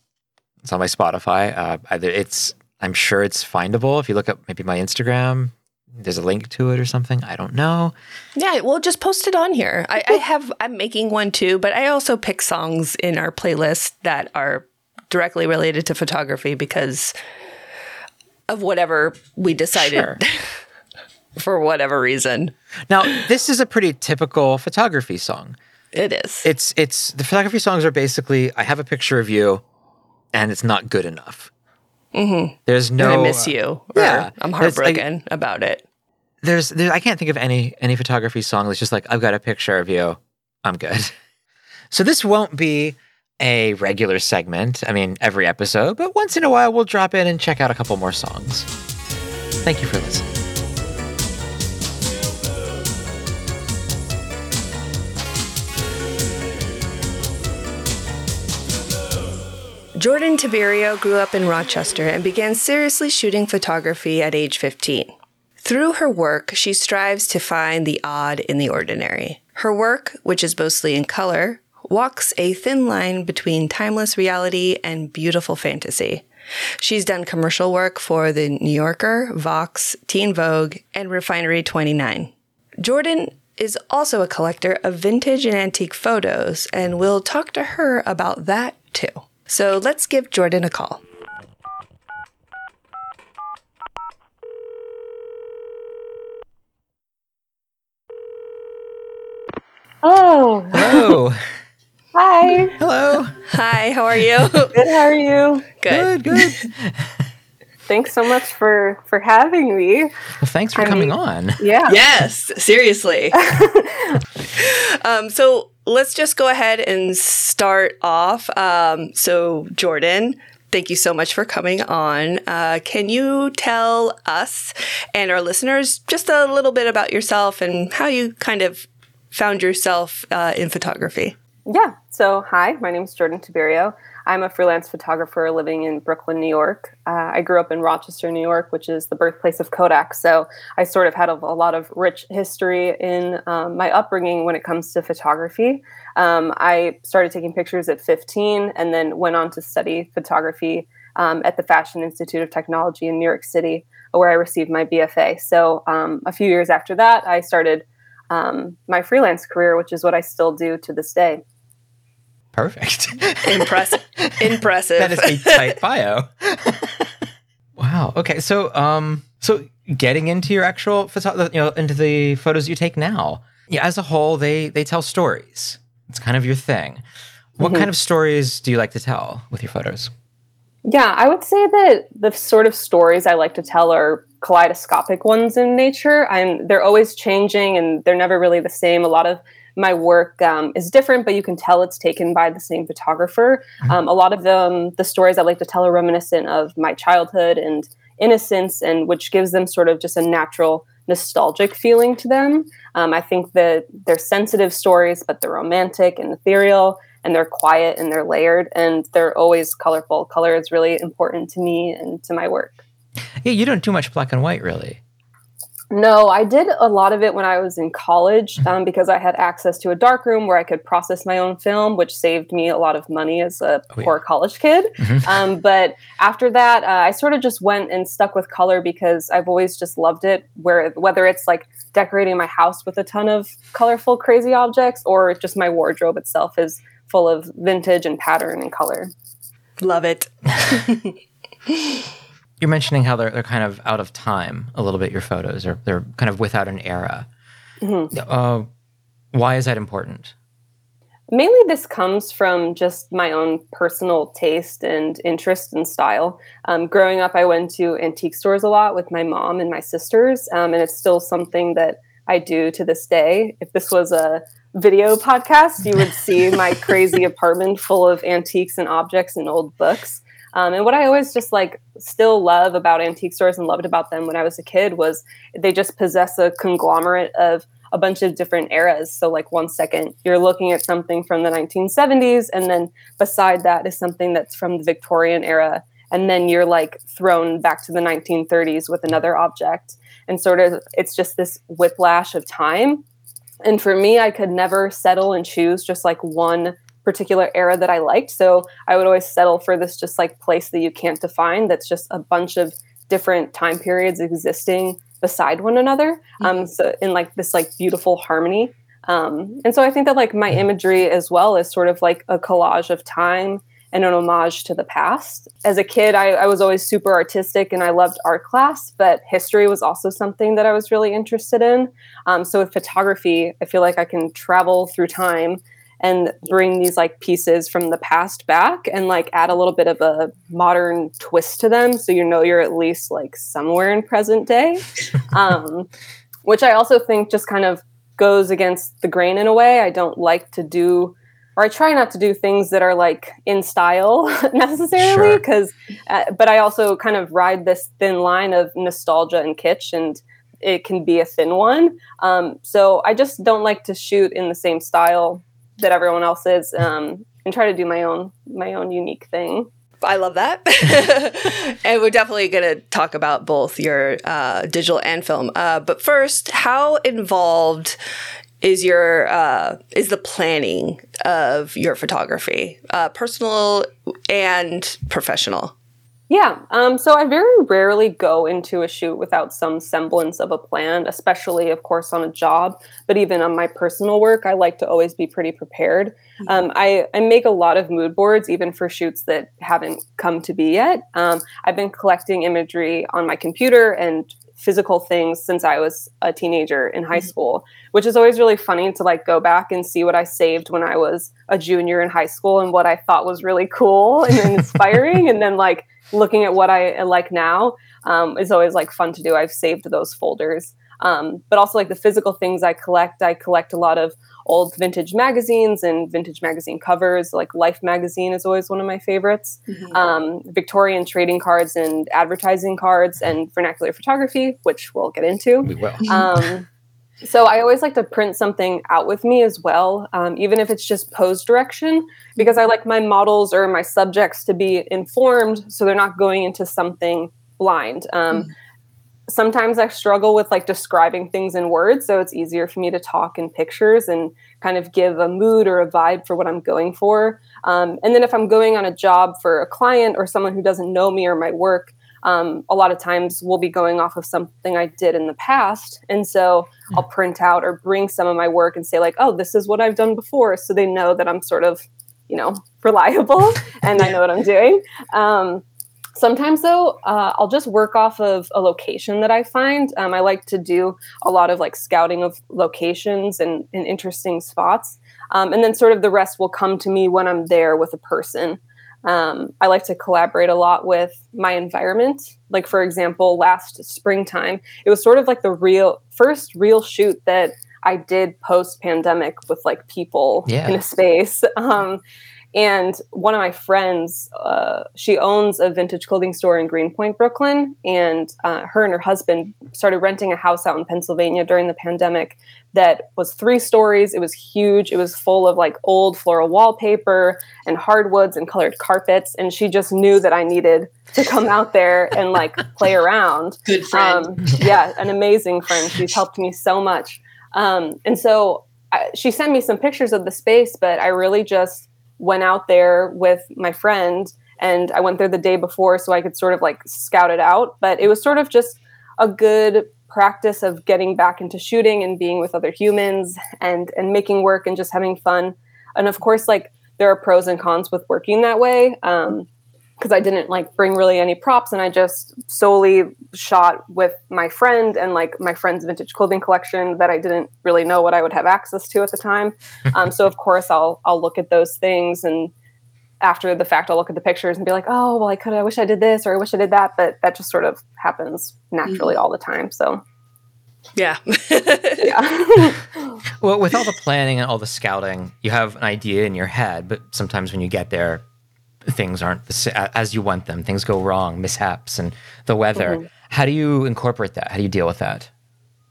it's on my Spotify. Uh, it's I'm sure it's findable if you look up maybe my Instagram. There's a link to it or something. I don't know.
Yeah, well, just post it on here. I, I have, I'm making one too, but I also pick songs in our playlist that are directly related to photography because of whatever we decided
Sure. [laughs]
for whatever reason.
Now, this is a pretty typical photography song.
It is.
It's it's the photography songs are basically I have a picture of you, and it's not good enough.
Mm-hmm.
There's no.
and I miss you. Or
yeah,
I'm
There's, like,
heartbroken about it.
There's, there, I can't think of any any photography song that's just like I've got a picture of you, I'm good. [laughs] So this won't be a regular segment. I mean, every episode, but once in a while we'll drop in and check out a couple more songs. Thank you for listening.
Jordan Tiberio grew up in Rochester and began seriously shooting photography at age 15. Through her work, she strives to find the odd in the ordinary. Her work, which is mostly in color, walks a thin line between timeless reality and beautiful fantasy. She's done commercial work for The New Yorker, Vox, Teen Vogue, and Refinery 29. Jordan is also a collector of vintage and antique photos, and we'll talk to her about that too. So let's give Jordan a call.
Oh.
Hello. [laughs]
Hi.
Hello.
Hi, how are you? [laughs]
Good, how are you?
Good.
Good, [laughs]
Thanks so much for for having me.
Well, thanks for
I
coming
mean,
on.
Yeah.
Yes, seriously. um, so let's just go ahead and start off. Um, so, Jordan, thank you so much for coming on. Uh, can you tell us and our listeners just a little bit about yourself and how you kind of found yourself uh, in photography?
Yeah. So, hi, my name is Jordan Tiberio. I'm a freelance photographer living in Brooklyn, New York. Uh, I grew up in Rochester, New York, which is the birthplace of Kodak. So, I sort of had a, a lot of rich history in um, my upbringing when it comes to photography. Um, I started taking pictures at 15 and then went on to study photography um, at the Fashion Institute of Technology in New York City, where I received my BFA. So, um, a few years after that, I started um, my freelance career, which is what I still do to this day.
Perfect. [laughs]
Impressive. Impressive.
that is a tight bio. [laughs] wow. Okay. So, um, so getting into your actual photo, you know, into the photos you take now, yeah, as a whole, they they tell stories. It's kind of your thing. What
Mhm.
kind of stories do you like to tell with your photos?
Yeah, I would say that the sort of stories I like to tell are kaleidoscopic ones in nature. I'm they're always changing and they're never really the same. A lot of my work um, is different, but you can tell it's taken by the same photographer. Um, a lot of them, the stories I like to tell are reminiscent of my childhood and innocence, and which gives them sort of just a natural nostalgic feeling to them. Um, I think that they're sensitive stories, but they're romantic and ethereal, and they're quiet and they're layered, and they're always colorful. Color is really important to me and to my work.
Yeah, you don't do much black and white, really.
No, I did a lot of it when I was in college um, because I had access to a darkroom where I could process my own film, which saved me a lot of money as a poor college kid. Um, but after that, uh, I sort of just went and stuck with color because I've always just loved it. Where whether it's like decorating my house with a ton of colorful, crazy objects, or just my wardrobe itself is full of vintage and pattern and color.
Love it. [laughs] [laughs]
You're mentioning how they're they're kind of out of time a little bit. Your photos, or they're kind of without an era.
Mhm.
Uh, why is that important?
Mainly, this comes from just my own personal taste and interest and style. Um, growing up, I went to antique stores a lot with my mom and my sisters, um, and it's still something that I do to this day. If this was a video podcast, you would see my [laughs] crazy apartment full of antiques and objects and old books. Um, and what I always just like still love about antique stores and loved about them when I was a kid was they just possess a conglomerate of a bunch of different eras. So, like, one second you're looking at something from the 1970s, and then beside that is something that's from the Victorian era. And then you're like thrown back to the 1930s with another object. And sort of it's just this whiplash of time. And for me, I could never settle and choose just like one particular era that I liked. So I would always settle for this just like place that you can't define that's just a bunch of different time periods existing beside one another. Um, so in like this like beautiful harmony. Um, and so I think that like my imagery as well is sort of like a collage of time and an homage to the past. As a kid, I, I was always super artistic and I loved art class, but history was also something that I was really interested in. Um, so with photography, I feel like I can travel through time and bring these like pieces from the past back and like add a little bit of a modern twist to them so you know you're at least like somewhere in present day [laughs] um, which i also think just kind of goes against the grain in a way i don't like to do or I try not to do things that are like in style [laughs] necessarily
Sure.
because uh, but I also kind of ride this thin line of nostalgia and kitsch and it can be a thin one. Um, so I just don't like to shoot in the same style that everyone else is um, and try to do my own my own unique thing.
I love that. [laughs] and we're definitely going to talk about both your uh, digital and film. Uh, but first, how involved is your uh, is the planning of your photography, uh, personal and professional?
Yeah. Um, so I very rarely go into a shoot without some semblance of a plan, especially, of course, on a job. But even on my personal work, I like to always be pretty prepared. Um, I, I make a lot of mood boards, even for shoots that haven't come to be yet. Um, I've been collecting imagery on my computer and physical things since I was a teenager in high school, which is always really funny to like go back and see what I saved when I was a junior in high school and what I thought was really cool and inspiring, and then like looking at what I like now um, is always like fun to do. I've saved those folders. Um, but also like the physical things I collect. I collect a lot of old vintage magazines and vintage magazine covers. Like Life magazine is always one of my favorites. Um, Victorian trading cards and advertising cards and vernacular photography, which we'll get into.
We will.
Um, so I always like to print something out with me as well, um, even if it's just pose direction, because I like my models or my subjects to be informed, so they're not going into something blind. Um, Sometimes I struggle with like describing things in words, so it's easier for me to talk in pictures and kind of give a mood or a vibe for what I'm going for. Um, and then if I'm going on a job for a client or someone who doesn't know me or my work, um, a lot of times we'll be going off of something I did in the past. And so I'll print out or bring some of my work and say, like, oh, this is what I've done before. So they know that I'm sort of, you know, [laughs] reliable and I know what I'm doing. Um, sometimes, though, uh, I'll just work off of a location that I find. Um, I like to do a lot of like scouting of locations and, and interesting spots. Um, and then sort of the rest will come to me when I'm there with a person. Um, I like to collaborate a lot with my environment. Like, for example, last springtime, it was sort of like the real first real shoot that I did post pandemic with like people
Yeah.
in a space. [laughs] Um, and one of my friends, uh, she owns a vintage clothing store in Greenpoint, Brooklyn. And uh, her and her husband started renting a house out in Pennsylvania during the pandemic that was three stories. It was huge. It was full of like old floral wallpaper and hardwoods and colored carpets. And she just knew that I needed to come [laughs] out there and like play around.
Good friend.
Um, yeah, an amazing friend. She's helped me so much. Um, and so I, she sent me some pictures of the space, but I really just went out there with my friend and I went there the day before so I could sort of like scout it out. But it was sort of just a good practice of getting back into shooting and being with other humans and and making work and just having fun. And of course, like there are pros and cons with working that way. Um, because I didn't like bring really any props and I just solely shot with my friend and like my friend's vintage clothing collection that I didn't really know what I would have access to at the time. [laughs] um, so of course I'll I'll look at those things and after the fact I'll look at the pictures and be like, oh well I could I wish I did this or I wish I did that, but that just sort of happens naturally all the time. So
Yeah. [laughs]
yeah.
Well, with all the planning and all the scouting, you have an idea in your head, but sometimes when you get there, things aren't the, as you want them. Things go wrong, mishaps, and the weather.
Mhm.
How do you incorporate that? How do you deal with that?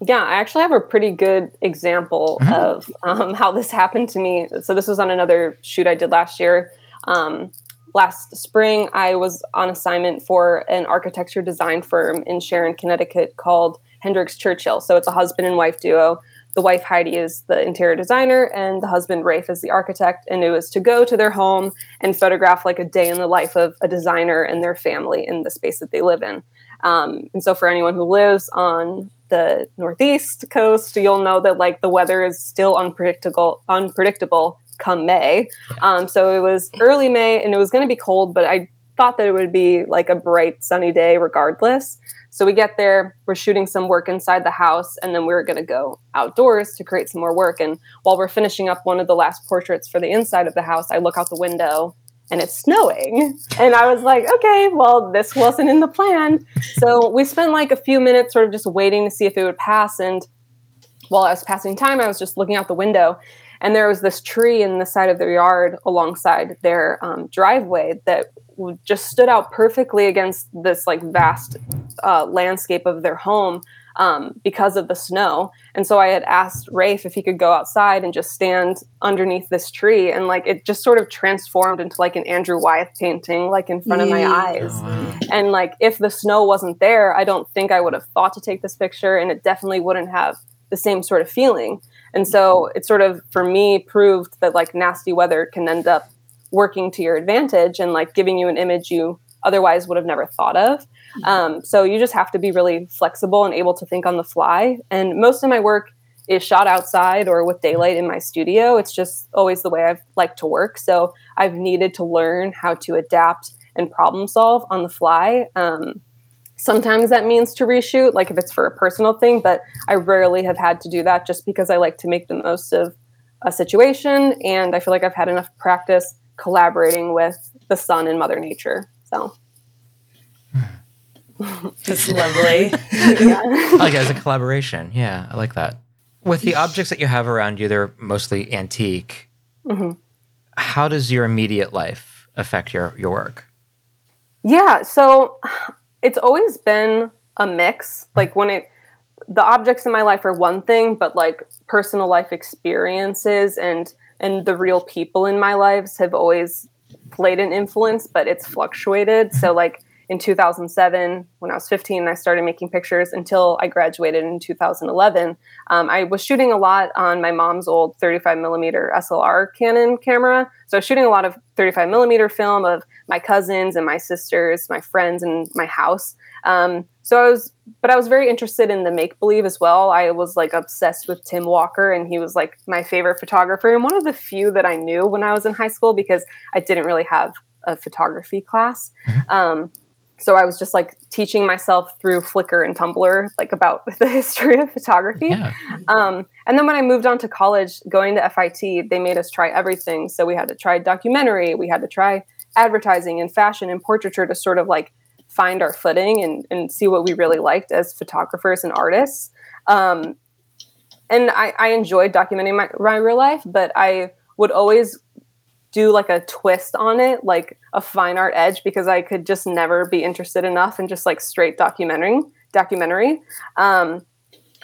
Yeah, I actually have a pretty good example of um, how this happened to me. So this was on another shoot I did last year. Um, last spring, I was on assignment for an architecture design firm in Sharon, Connecticut called Hendricks Churchill. So it's a husband and wife duo. The wife Heidi is the interior designer, and the husband Rafe is the architect. And it was to go to their home and photograph like a day in the life of a designer and their family in the space that they live in. Um, and so, for anyone who lives on the northeast coast, you'll know that like the weather is still unpredictable. Unpredictable come May. Um, so it was early May, and it was going to be cold, but I thought that it would be like a bright sunny day regardless. So we get there, we're shooting some work inside the house, and then we're going to go outdoors to create some more work. And while we're finishing up one of the last portraits for the inside of the house, I look out the window and it's snowing. And I was like, okay, well, this wasn't in the plan. So we spent like a few minutes sort of just waiting to see if it would pass. And while I was passing time, I was just looking out the window. and there was this tree in the side of their yard alongside their um, driveway that just stood out perfectly against this like vast uh, landscape of their home um, because of the snow. And so I had asked Rafe if he could go outside and just stand underneath this tree. And like it just sort of transformed into like an Andrew Wyeth painting, like in front of my
Yeah.
eyes. And like if the snow wasn't there, I don't think I would have thought to take this picture. And it definitely wouldn't have the same sort of feeling. And so it sort of, for me, proved that like nasty weather can end up working to your advantage and like giving you an image you otherwise would have never thought of. Um, so you just have to be really flexible and able to think on the fly. And most of my work is shot outside or with daylight in my studio. It's just always the way I've liked to work. So I've needed to learn how to adapt and problem solve on the fly. Um, sometimes that means to reshoot, like if it's for a personal thing, but I rarely have had to do that just because I like to make the most of a situation. And I feel like I've had enough practice collaborating with the sun and Mother Nature. So. [laughs]
That's lovely. [laughs]
I like it as a collaboration. Yeah, I like that. With the objects that you have around you, they're mostly antique.
Mhm.
How does your immediate life affect your, your work?
Yeah, so it's always been a mix. Like when it the objects in my life are one thing, but like personal life experiences and and the real people in my lives have always played an influence, but it's fluctuated. So like in 2007, when I was 15, I started making pictures until I graduated in 2011. Um, I was shooting a lot on my mom's old 35 millimeter SLR Canon camera. So I was shooting a lot of 35 millimeter film of my cousins and my sisters, my friends, and my house. Um, so I was, but I was very interested in the make believe as well. I was like obsessed with Tim Walker, and he was like my favorite photographer and one of the few that I knew when I was in high school because I didn't really have a photography class. Um, so I was just like teaching myself through Flickr and Tumblr, like about [laughs] the history of photography. Um, and then when I moved on to college, going to FIT, they made us try everything. So we had to try documentary, we had to try advertising and fashion and portraiture to sort of like find our footing and, and see what we really liked as photographers and artists. Um, and I, I enjoyed documenting my, my real life, but I would always do like a twist on it, like a fine art edge, because I could just never be interested enough in just like straight documentary. Documentary, um,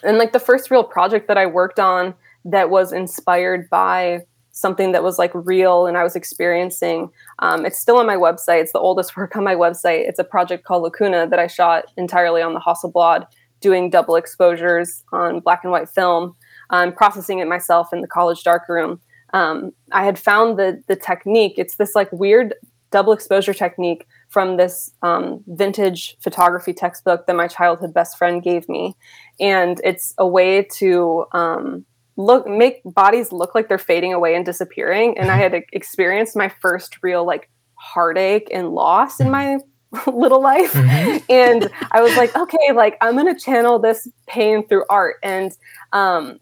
and like the first real project that I worked on that was inspired by something that was like real and I was experiencing. Um, it's still on my website. It's the oldest [laughs] work on my website. It's a project called Lacuna that I shot entirely on the Hasselblad, doing double exposures on black and white film, um, processing it myself in the college darkroom. Um, I had found the the technique. It's this like weird double exposure technique from this um, vintage photography textbook that my childhood best friend gave me, and it's a way to um, look make bodies look like they're fading away and disappearing. And I had e- experienced my first real like heartache and loss in my [laughs] little life. And i was like okay like i'm gonna channel this pain through art. And um,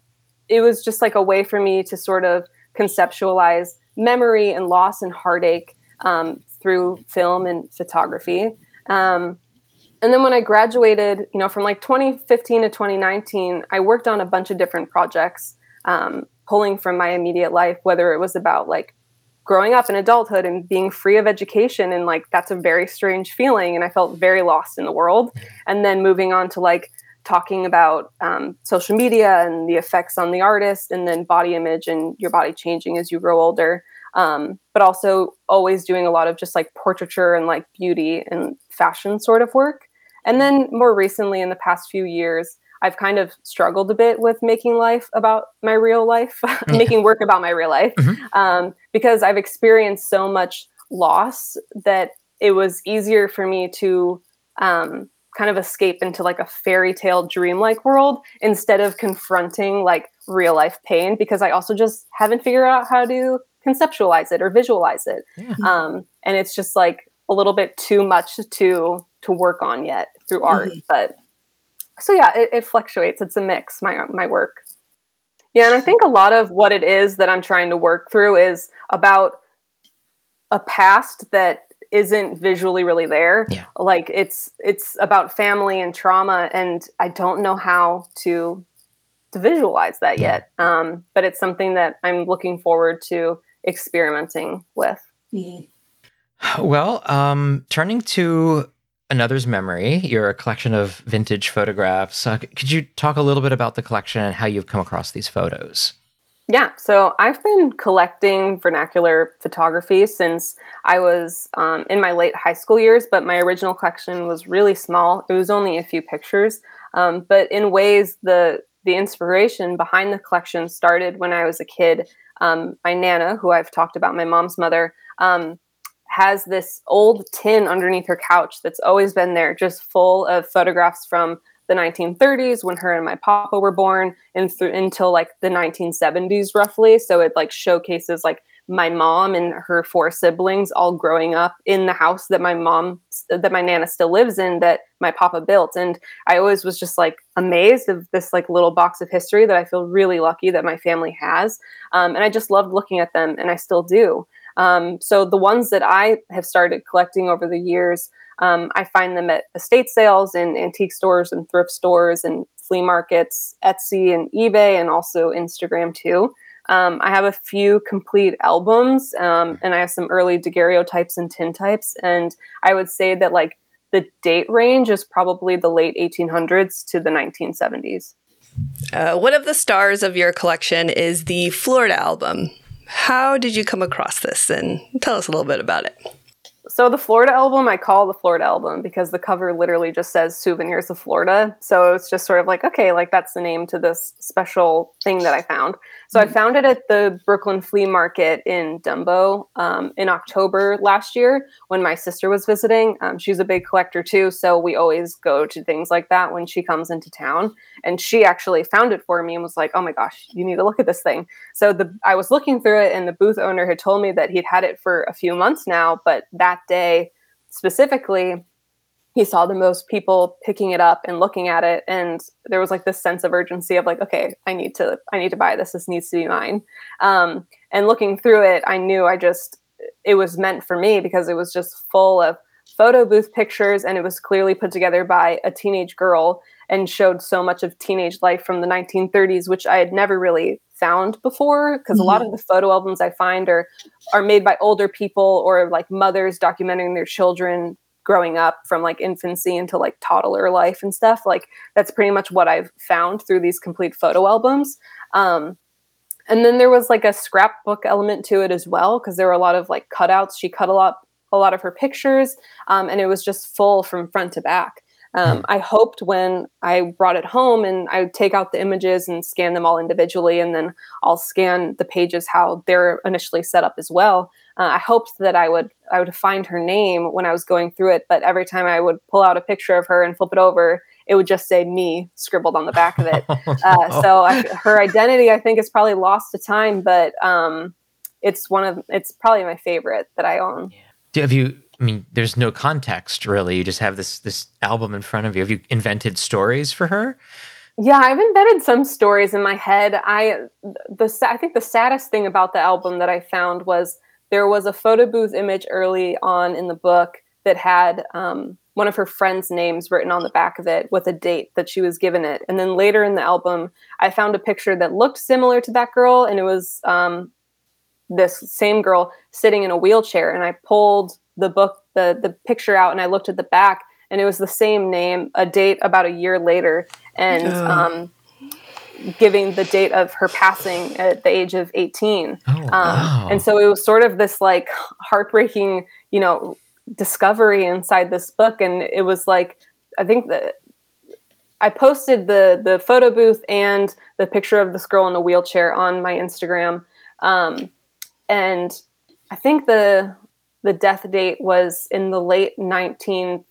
it was just like a way for me to sort of conceptualize memory and loss and heartache um, through film and photography. Um, and then when i graduated you know from like 2015 to 2019 i worked on a bunch of different projects um, pulling from my immediate life whether it was about like growing up in adulthood and being free of education and like that's a very strange feeling and i felt very lost in the world. And then moving on to like talking about um, social media and the effects on the artist and then body image and your body changing as you grow older. Um, but also always doing a lot of just like portraiture and like beauty and fashion sort of work. And then more recently in the past few years I've kind of struggled a bit with making life about my real life, [laughs] making work about my real life, um, because I've experienced so much loss that it was easier for me to um, kind of escape into like a fairy tale dreamlike world instead of confronting like real life pain because I also just haven't figured out how to conceptualize it or visualize it. Um, and it's just like a little bit too much to to work on yet through art. But so yeah, it, it fluctuates. It's a mix. My my work. Yeah, and I think a lot of what it is that I'm trying to work through is about a past that isn't visually really there.
Yeah.
Like it's it's about family and trauma and I don't know how to to visualize that yet. Um, but it's something that I'm looking forward to experimenting with.
Well, um, turning to another's memory, you're a collection of vintage photographs. Uh, could you talk a little bit about the collection and how you've come across these photos?
Yeah, so I've been collecting vernacular photography since I was um, in my late high school years, but my original collection was really small. It was only a few pictures, um, but in ways the the inspiration behind the collection started when I was a kid. Um, my nana, who I've talked about, my mom's mother, um, has this old tin underneath her couch that's always been there, just full of photographs from the 1930s when her and my papa were born and through until like the 1970s roughly. So it like showcases like my mom and her four siblings all growing up in the house that my mom that my nana still lives in that my papa built. And i always was just like amazed of this like little box of history that i feel really lucky that my family has. Um, and i just loved looking at them and i still do um, so the ones that i have started collecting over the years um, I find them at estate sales and antique stores and thrift stores and flea markets, Etsy and eBay, and also Instagram too. Um, I have a few complete albums, um, and I have some early daguerreotypes and tintypes. And I would say that like the date range is probably the late 1800s to the 1970s.
Uh, one of the stars of your collection is the Florida album. How did you come across this? And tell us a little bit about it.
So the Florida album, I call the Florida album because the cover literally just says "Souvenirs of Florida." So it's just sort of like, okay, like that's the name to this special thing that I found. So I found it at the Brooklyn Flea Market in Dumbo um, in October last year when my sister was visiting. Um, she's a big collector too, so we always go to things like that when she comes into town. And she actually found it for me and was like, "Oh my gosh, you need to look at this thing." So the I was looking through it, and the booth owner had told me that he'd had it for a few months now, but that day specifically he saw the most people picking it up and looking at it and there was like this sense of urgency of like okay i need to i need to buy this. This needs to be mine. Um, and looking through it i knew i just it was meant for me because it was just full of photo booth pictures and it was clearly put together by a teenage girl and showed so much of teenage life from the 1930s which i had never really found before because a lot of the photo albums i find are are made by older people or like mothers documenting their children growing up from like infancy into like toddler life and stuff like that's pretty much what i've found through these complete photo albums. Um, and then there was like a scrapbook element to it as well because there were a lot of like cutouts. She cut a lot a lot of her pictures um, and it was just full from front to back. Um, I hoped when I brought it home and I would take out the images and scan them all individually, and then I'll scan the pages how they're initially set up as well. Uh, I hoped that I would I would find her name when I was going through it, but every time I would pull out a picture of her and flip it over, it would just say me scribbled on the back of it. [laughs] Uh, so I, her identity, I think, is probably lost to time, but um, it's one of it's probably my favorite that I own.
Do, have you? I mean, there's no context really. You just have this this album in front of you. Have you invented stories for her?
Yeah, I've embedded some stories in my head. I the I think the saddest thing about the album that I found was there was a photo booth image early on in the book that had um, one of her friends' names written on the back of it with a date that she was given it. And then later in the album, I found a picture that looked similar to that girl, and it was um, this same girl sitting in a wheelchair. And I pulled the book, the the picture out, and I looked at the back, and it was the same name, a date about a year later, and
Oh.
um, giving the date of her passing at the age of 18. um,
wow.
And so it was sort of this like heartbreaking, you know, discovery inside this book. And it was like, I think that I posted the the photo booth and the picture of this girl in a wheelchair on my Instagram. Um, and I think the the death date was in the late 1930s,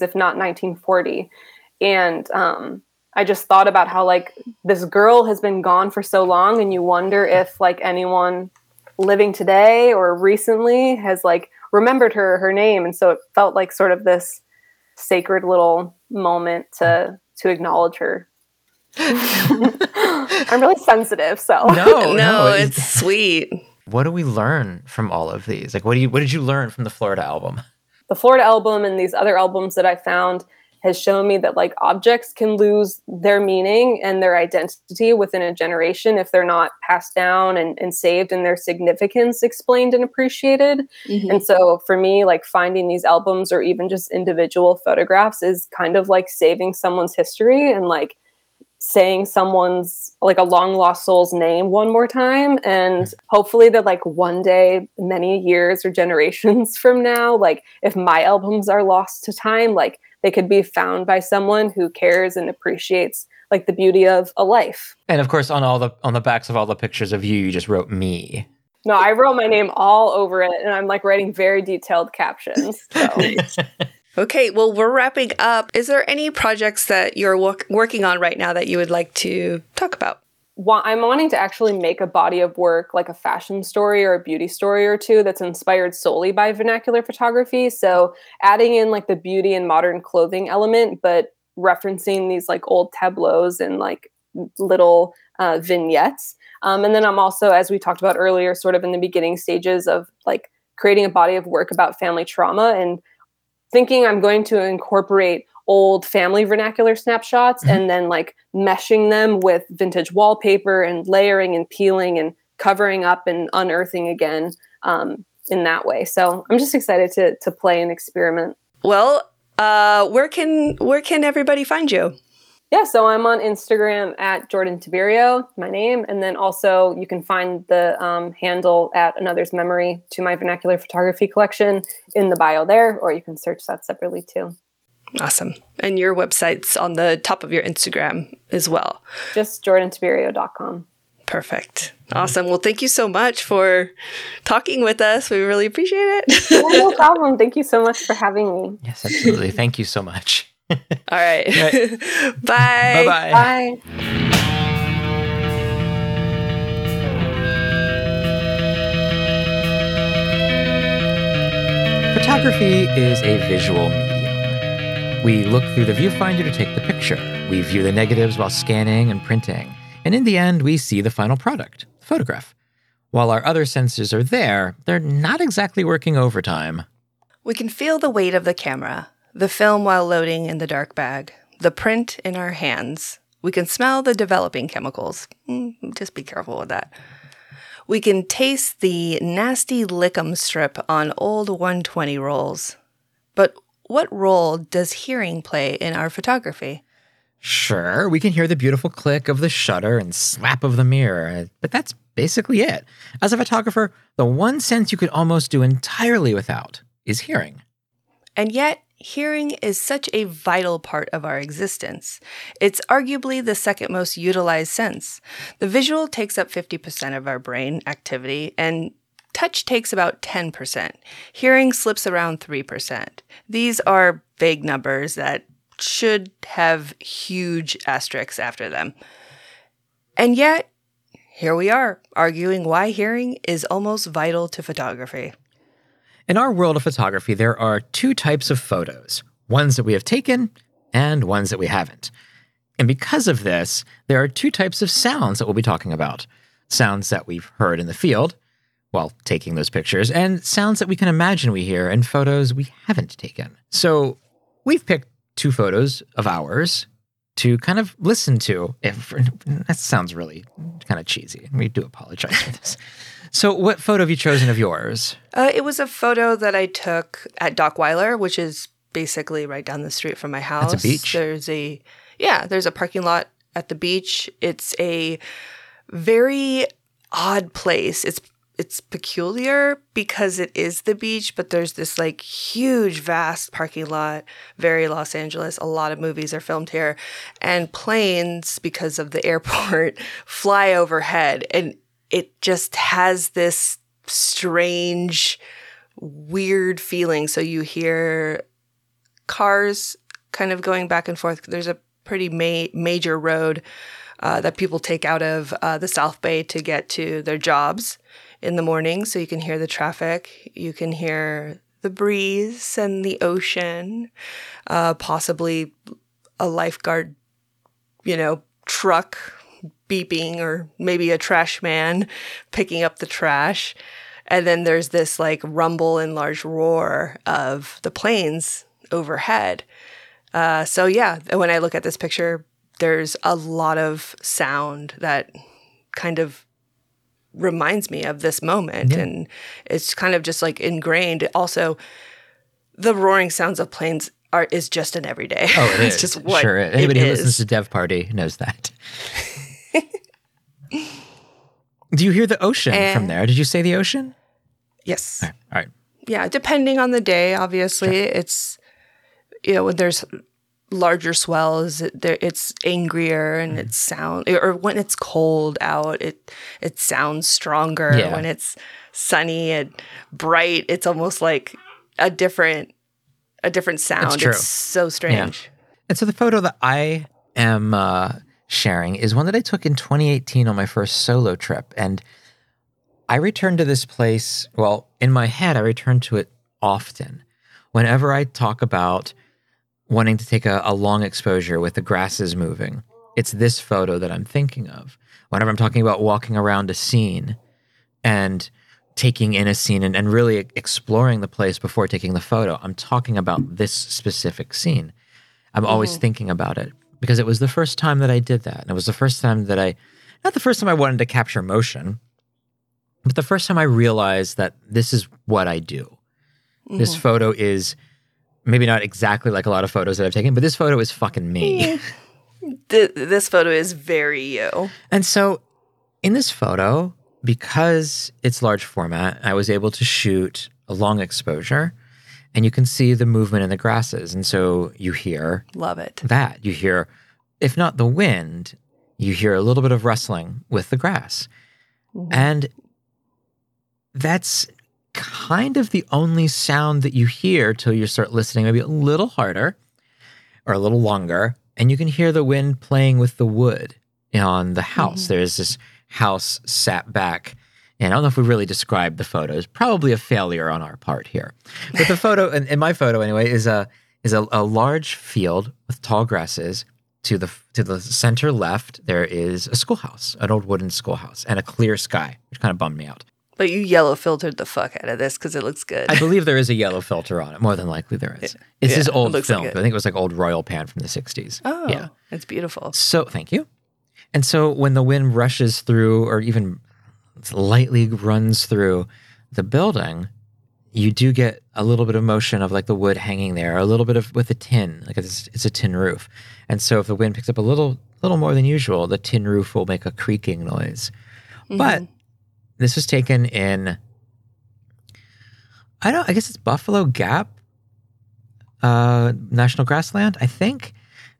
if not 1940. And um, I just thought about how like this girl has been gone for so long, and you wonder if like anyone living today or recently has like remembered her her name, and so it felt like sort of this sacred little moment to to acknowledge her. [laughs] I'm really sensitive, so
No,
no, [laughs]
no,
it's [laughs] sweet.
What do we learn from all of these? Like, what do you what did you learn from the Florida album?
the Florida album and these other albums that I found has shown me that like objects can lose their meaning and their identity within a generation if they're not passed down and, and saved and their significance explained and appreciated.
Mhm.
And so for me, like finding these albums or even just individual photographs is kind of like saving someone's history and like saying someone's like a long lost soul's name one more time and hopefully that like one day many years or generations [laughs] from now like if my albums are lost to time like they could be found by someone who cares and appreciates like the beauty of a life
And of course, on all the on the backs of all the pictures of you, you just wrote me.
no i wrote my name all over it and i'm like writing very detailed captions so [laughs]
Okay, well, we're wrapping up. Is there any projects that you're work- working on right now that you would like to talk about?
Wa- I'm wanting to actually make a body of work, like a fashion story or a beauty story or two, that's inspired solely by vernacular photography. So adding in like the beauty and modern clothing element, but referencing these like old tableaus and like little uh, vignettes. Um, and then I'm also, as we talked about earlier, sort of in the beginning stages of like creating a body of work about family trauma and thinking I'm going to incorporate old family vernacular snapshots and then like meshing them with vintage wallpaper and layering and peeling and covering up and unearthing again um, in that way. So I'm just excited to to play and experiment.
Well, uh, where can where can everybody find you?
Yeah, so I'm on Instagram at Jordan Tiberio, my name, and then also you can find the um, handle at Another's Memory to my vernacular photography collection in the bio there, or you can search that separately too.
Awesome. And your website's on the top of your Instagram as well.
Just jordantiberio.com.
Perfect. Awesome. Well, thank you so much for talking with us. We really appreciate it. [laughs]
Yeah, no problem. Thank you so much for having me.
Yes, absolutely. Thank you so much. [laughs]
All right.
Right. [laughs]
Bye.
Bye-bye.
Bye.
Photography is a visual medium. We look through the viewfinder to take the picture. We view the negatives while scanning and printing. And in the end, we see the final product, the photograph. While our other senses are there, they're not exactly working overtime.
We can feel the weight of the camera, the film while loading in the dark bag, the print in our hands. We can smell the developing chemicals. Mm, Just be careful with that. We can taste the nasty lickum strip on old 120 rolls. What role does hearing play in our photography?
Sure, we can hear the beautiful click of the shutter and slap of the mirror, but that's basically it. As a photographer, the one sense you could almost do entirely without is hearing.
And yet, hearing is such a vital part of our existence. It's arguably the second most utilized sense. The visual takes up 50% of our brain activity, and touch takes about 10%. Hearing slips around 3%. These are vague numbers that should have huge asterisks after them. And yet, here we are, arguing why hearing is almost vital to photography.
In our world of photography, there are two types of photos ones that we have taken and ones that we haven't. And because of this, there are two types of sounds that we'll be talking about sounds that we've heard in the field while taking those pictures, and sounds that we can imagine we hear and photos we haven't taken. So we've picked two photos of ours to kind of listen to. If [laughs] that sounds really kind of cheesy, we do apologize for this. [laughs] So, what photo have you chosen of yours?
Uh, it was a photo that I took at Dockweiler, which is basically right down the street from my house.
That's a beach.
There's a yeah, there's a parking lot at the beach. It's a very odd place. It's it's peculiar because it is the beach, but there's this like huge, vast parking lot, very Los Angeles. A lot of movies are filmed here, and planes, because of the [laughs] airport, fly overhead, and it just has this strange, weird feeling. So you hear cars kind of going back and forth. There's a pretty ma- major road uh, that people take out of uh, the South Bay to get to their jobs in the morning. So you can hear the traffic. You can hear the breeze and the ocean, uh, possibly a lifeguard, you know, truck beeping or maybe a trash man [laughs] picking up the trash. And then there's this like rumble and large roar of the planes overhead. Uh, so yeah, when I look at this picture, there's a lot of sound that kind of reminds me of this moment,
Yeah.
and it's kind of just like ingrained. Also, the roaring sounds of planes are is just an everyday.
Oh, it [laughs]
it's
is.
just what
sure. is.
it
Anybody who
is.
listens to Dev Party knows that. Do you hear the ocean from
Eh.
there? Did you say the ocean?
Yes.
All right.
Yeah, depending on the day, obviously, it's you know when there's larger swells, there, it's angrier and
Mm-hmm.
it sound or when it's cold out, it it sounds stronger.
Yeah.
When it's sunny and bright, it's almost like a different a different sound.
true.
It's so strange.
And so the photo that I am uh, sharing is one that I took in 2018 on my first solo trip. And I returned to this place. Well, in my head, I return to it often. Whenever I talk about wanting to take a, a long exposure with the grasses moving, it's this photo that I'm thinking of. Whenever I'm talking about walking around a scene and taking in a scene and, and really exploring the place before taking the photo, I'm talking about this specific scene. I'm always
Mhm.
thinking about it because it was the first time that I did that. And it was the first time that I, not the first time I wanted to capture motion, but the first time I realized that this is what I do. This
Mhm.
photo is maybe not exactly like a lot of photos that I've taken, but this photo is fucking me. [laughs]
Th- this photo is very you.
And so in this photo, because it's large format, I was able to shoot a long exposure and you can see the movement in the grasses. And so you hear
Love it.
that. You hear, if not the wind, you hear a little bit of rustling with the grass. Mm-hmm. And that's kind of the only sound that you hear till you start listening maybe a little harder or a little longer. And you can hear the wind playing with the wood on the house. Mm-hmm. There's this house sat back. And I don't know if we really described the photo. It's probably a failure on our part here. But the [laughs] photo, in, in my photo anyway, is a is a, a large field with tall grasses. To the to the center left, there is a schoolhouse, an old wooden schoolhouse, and a clear sky, which kind of bummed me out.
But you yellow filtered the fuck out of this because it looks good.
I believe there is a yellow filter on it. More than likely, there is. [laughs] It's
Yeah,
his old film.
like.
I think it was like old Royal Pan from the '60s.
oh,
yeah.
it's beautiful.
So thank you. And so when the wind rushes through, or even lightly runs through the building, you do get a little bit of motion of like the wood hanging there, a little bit of with a tin, like it's it's a tin roof. And so if the wind picks up a little little more than usual, the tin roof will make a creaking noise. But mm-hmm. This was taken in I don't I guess it's Buffalo Gap uh National Grassland, I think.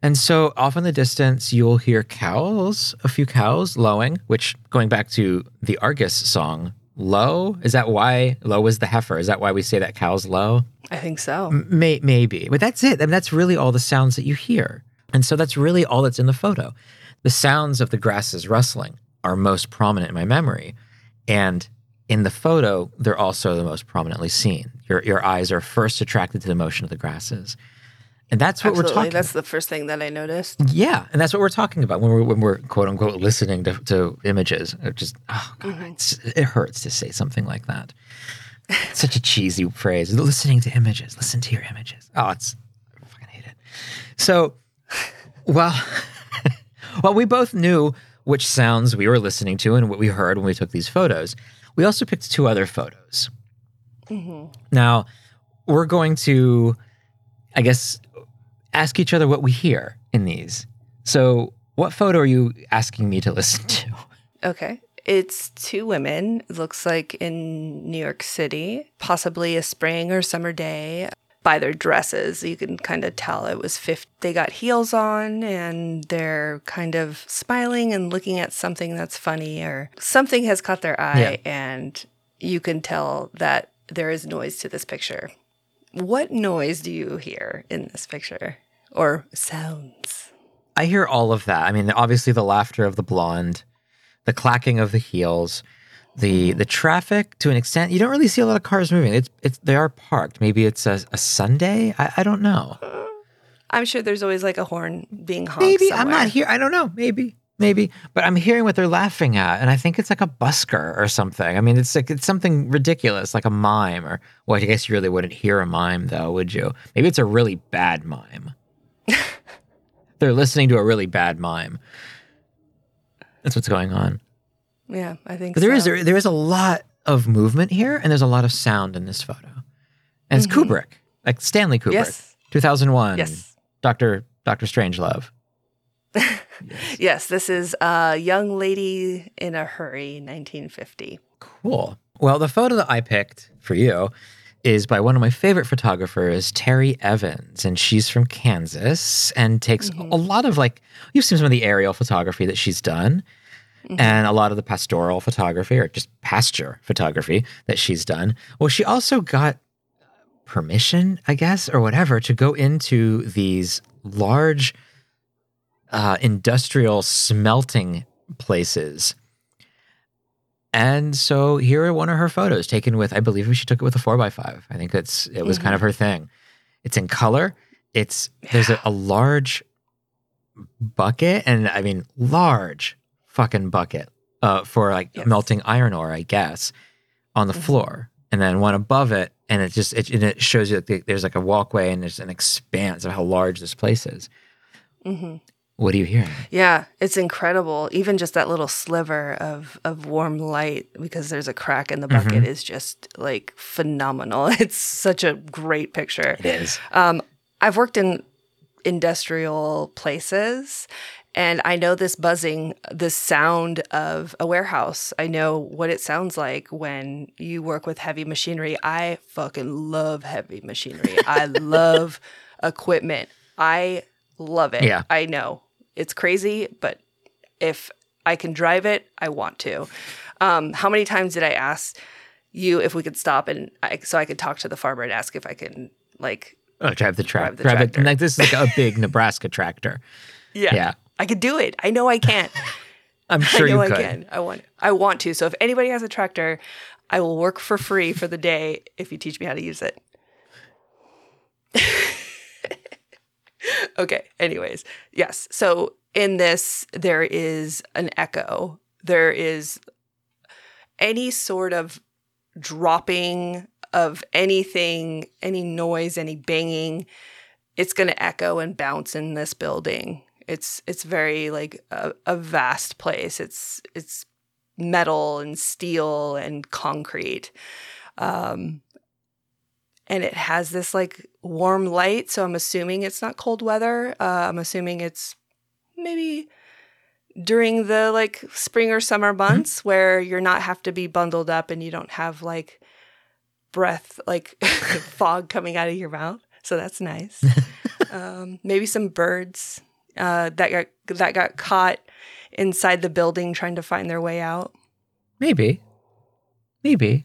And so off in the distance you'll hear cows, a few cows lowing, which going back to the Argus song, low, is that why low is the heifer? Is that why we say that cows low?
I think so.
M- May, maybe, but that's it. I mean, that's really all the sounds that you hear. And so that's really all that's in the photo. The sounds of the grasses rustling are most prominent in my memory. And in the photo, they're also the most prominently seen. Your, your eyes are first attracted to the motion of the grasses. And that's what
Absolutely.
we're talking
That's the first thing that I noticed.
yeah, and that's what we're talking about when we're when we're quote unquote listening to, to images. It just oh god, mm-hmm. it's, it hurts to say something like that. It's such a cheesy phrase. Listening to images. Listen to your images. Oh, it's I fucking hate it. So, well, [laughs] well, we both knew which sounds we were listening to and what we heard when we took these photos. We also picked two other photos. Mm-hmm. Now, we're going to, I guess, ask each other what we hear in these. So, what photo are you asking me to listen to?
Okay. It's two women. Looks like in New York City, possibly a spring or summer day. By their dresses, you can kind of tell it was 50. They got heels on and they're kind of smiling and looking at something that's funny or something has caught their eye, and you can tell that there is noise to this picture. What noise do you hear in this picture or sounds?
I hear all of that. I mean, obviously the laughter of the blonde, the clacking of the heels, the the traffic to an extent. You don't really see a lot of cars moving. It's it's they are parked. Maybe it's a, a Sunday. I, I don't know.
I'm sure there's always like a horn being honked.
Maybe I'm not here. I don't know. Maybe maybe, but I'm hearing what they're laughing at, and I think it's like a busker or something. I mean, it's like it's something ridiculous, like a mime, or well, I guess you really wouldn't hear a mime though, would you? Maybe it's a really bad mime. [laughs] They're listening to a really bad mime. That's what's going on.
Yeah, I think
But there is
so.
there, there is a lot of movement here, and there's a lot of sound in this photo. And it's
Mhm.
Kubrick, like Stanley Kubrick,
Yes.
2001.
Yes.
Doctor Doctor Strangelove. [laughs]
Yes, this is a young lady in a hurry, 1950.
Cool. Well, the photo that I picked for you is by one of my favorite photographers, Terry Evans, and she's from Kansas and takes a lot of like you've seen some of the aerial photography that she's done. Mm-hmm. And a lot of the pastoral photography or just pasture photography that she's done. Well, she also got uh, permission, I guess, or whatever, to go into these large uh, industrial smelting places. And so here are one of her photos taken with, I believe she took it with a four by five. I think it's it was kind of mm-hmm. her thing. It's in color. It's there's a, a large bucket, and I mean large fucking bucket uh, for like melting iron ore, I guess, on the floor, and then one above it, and it just it, and it shows you that the- there's like a walkway and there's an expanse of how large this place is.
hmm
What are you hearing?
Yeah, it's incredible. Even just that little sliver of of warm light because there's a crack in the bucket
Mhm.
is just like phenomenal. [laughs] It's such a great picture.
It is.
Um, I've worked in industrial places and I know this buzzing, this sound of a warehouse. I know what it sounds like when you work with heavy machinery. I fucking love heavy machinery. [laughs] I love equipment. I love it.
Yeah.
I know it's crazy, but if I can drive it, I want to. Um, how many times did I ask you if we could stop and I, so I could talk to the farmer and ask if I can like
Oh, drive the tractor.
the
Drive,
tractor.
it. Like this is like a big [laughs] Nebraska tractor.
Yeah.
Yeah.
I could do it. I know I can. [laughs]
I'm sure
I know
you
I
could.
can. I want I want to. So if anybody has a tractor, I will work for free for the day if you teach me how to use it. [laughs] okay. Anyways, yes. So in this, there is an echo. There is any sort of dropping of anything, any noise, any banging, it's going to echo and bounce in this building. It's it's very like a, a vast place. It's it's metal and steel and concrete. Um, and it has this like warm light, so I'm assuming it's not cold weather. Uh, I'm assuming it's maybe during the like spring or summer months where you're not have to be bundled up and you don't have like breath like [laughs] fog coming out of your mouth. So that's nice. [laughs] um, maybe some birds uh, that got that got caught inside the building trying to find their way out.
Maybe. Maybe.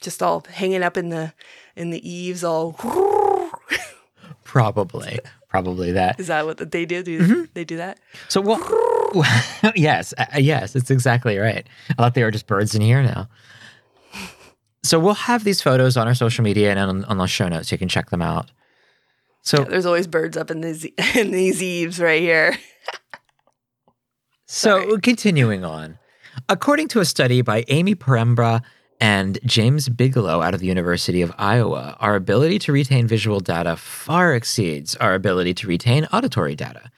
Just all hanging up in the in the eaves. All [laughs]
Probably. Probably that.
is that what they do? Do
Mm-hmm.
they do that?
So what? [laughs] yes, uh, yes, it's exactly right. I thought they were just birds in here now. So we'll have these photos on our social media and on, on the show notes. You can check them out. So
There's always birds up in these [laughs] in these eaves right here.
So, continuing on. According to a study by Amy Poremba and James Bigelow out of the University of Iowa, our ability to retain visual data far exceeds our ability to retain auditory data.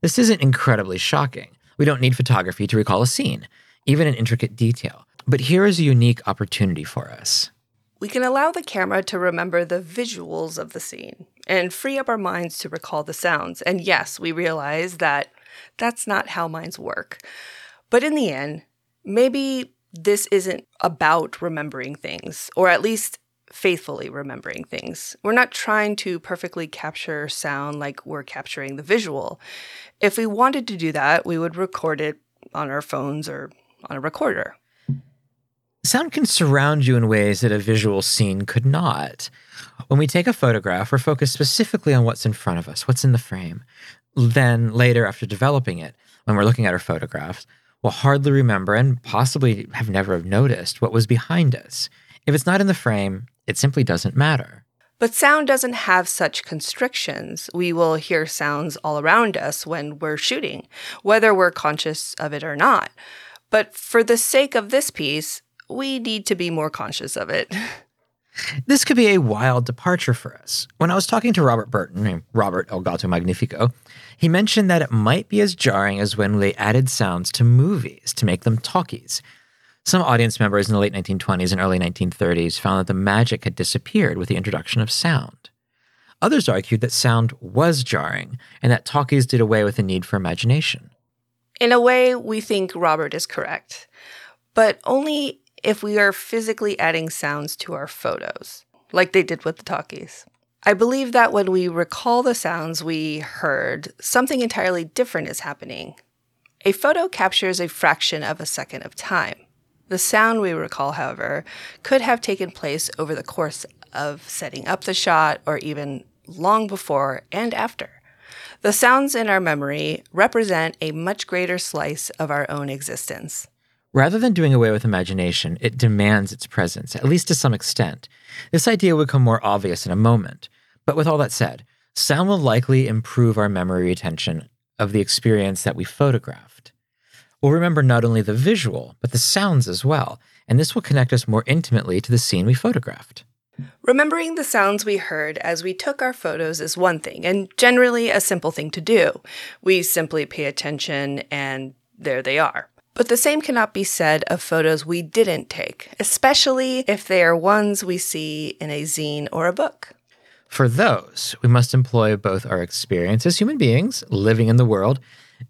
This isn't incredibly shocking. We don't need photography to recall a scene, even in intricate detail. But here is a unique opportunity for us.
We can allow the camera to remember the visuals of the scene and free up our minds to recall the sounds. And yes, we realize that that's not how minds work. But in the end, maybe this isn't about remembering things, or at least faithfully remembering things. We're not trying to perfectly capture sound like we're capturing the visual. If we wanted to do that, we would record it on our phones or on a recorder.
Sound can surround you in ways that a visual scene could not. When we take a photograph, we're focused specifically on what's in front of us, what's in the frame. Then, later, after developing it, when we're looking at our photographs, we'll hardly remember and possibly have never noticed what was behind us. If it's not in the frame, it simply doesn't matter.
But sound doesn't have such constrictions. We will hear sounds all around us when we're shooting, whether we're conscious of it or not. But for the sake of this piece, we need to be more conscious of it. [laughs]
This could be a wild departure for us. When I was talking to Robert Burton, Robert El Gato Magnifico, he mentioned that it might be as jarring as when they added sounds to movies to make them talkies. Some audience members in the late 1920s and early 1930s found that the magic had disappeared with the introduction of sound. Others argued that sound was jarring and that talkies did away with the need for imagination.
In a way, we think Robert is correct, but only if we are physically adding sounds to our photos, like they did with the talkies. I believe that when we recall the sounds we heard, something entirely different is happening. A photo captures a fraction of a second of time. The sound we recall, however, could have taken place over the course of setting up the shot or even long before and after. The sounds in our memory represent a much greater slice of our own existence.
Rather than doing away with imagination, it demands its presence, at least to some extent. This idea would become more obvious in a moment. But with all that said, sound will likely improve our memory retention of the experience that we photographed. We'll remember not only the visual, but the sounds as well, and this will connect us more intimately to the scene we photographed.
Remembering the sounds we heard as we took our photos is one thing, and generally a simple thing to do. We simply pay attention, and there they are. But the same cannot be said of photos we didn't take, especially if they are ones we see in a zine or a book.
For those, we must employ both our experience as human beings living in the world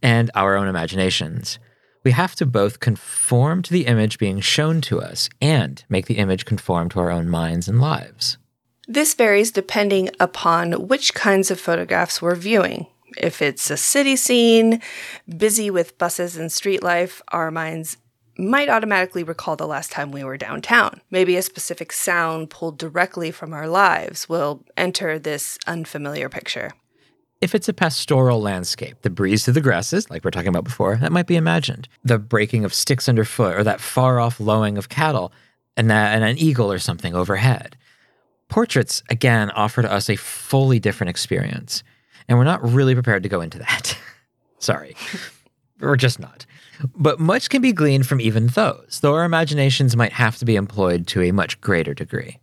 and our own imaginations. We have to both conform to the image being shown to us and make the image conform to our own minds and lives.
This varies depending upon which kinds of photographs we're viewing. If it's a city scene, busy with buses and street life, our minds might automatically recall the last time we were downtown. Maybe a specific sound pulled directly from our lives will enter this unfamiliar picture.
If it's a pastoral landscape, the breeze through the grasses, like we are talking about before, that might be imagined. The breaking of sticks underfoot, or that far off lowing of cattle, and, that, and an eagle or something overhead. Portraits, again, offer to us a fully different experience, and we're not really prepared to go into that. [laughs] Sorry. we're just not. But much can be gleaned from even those, though our imaginations might have to be employed to a much greater degree.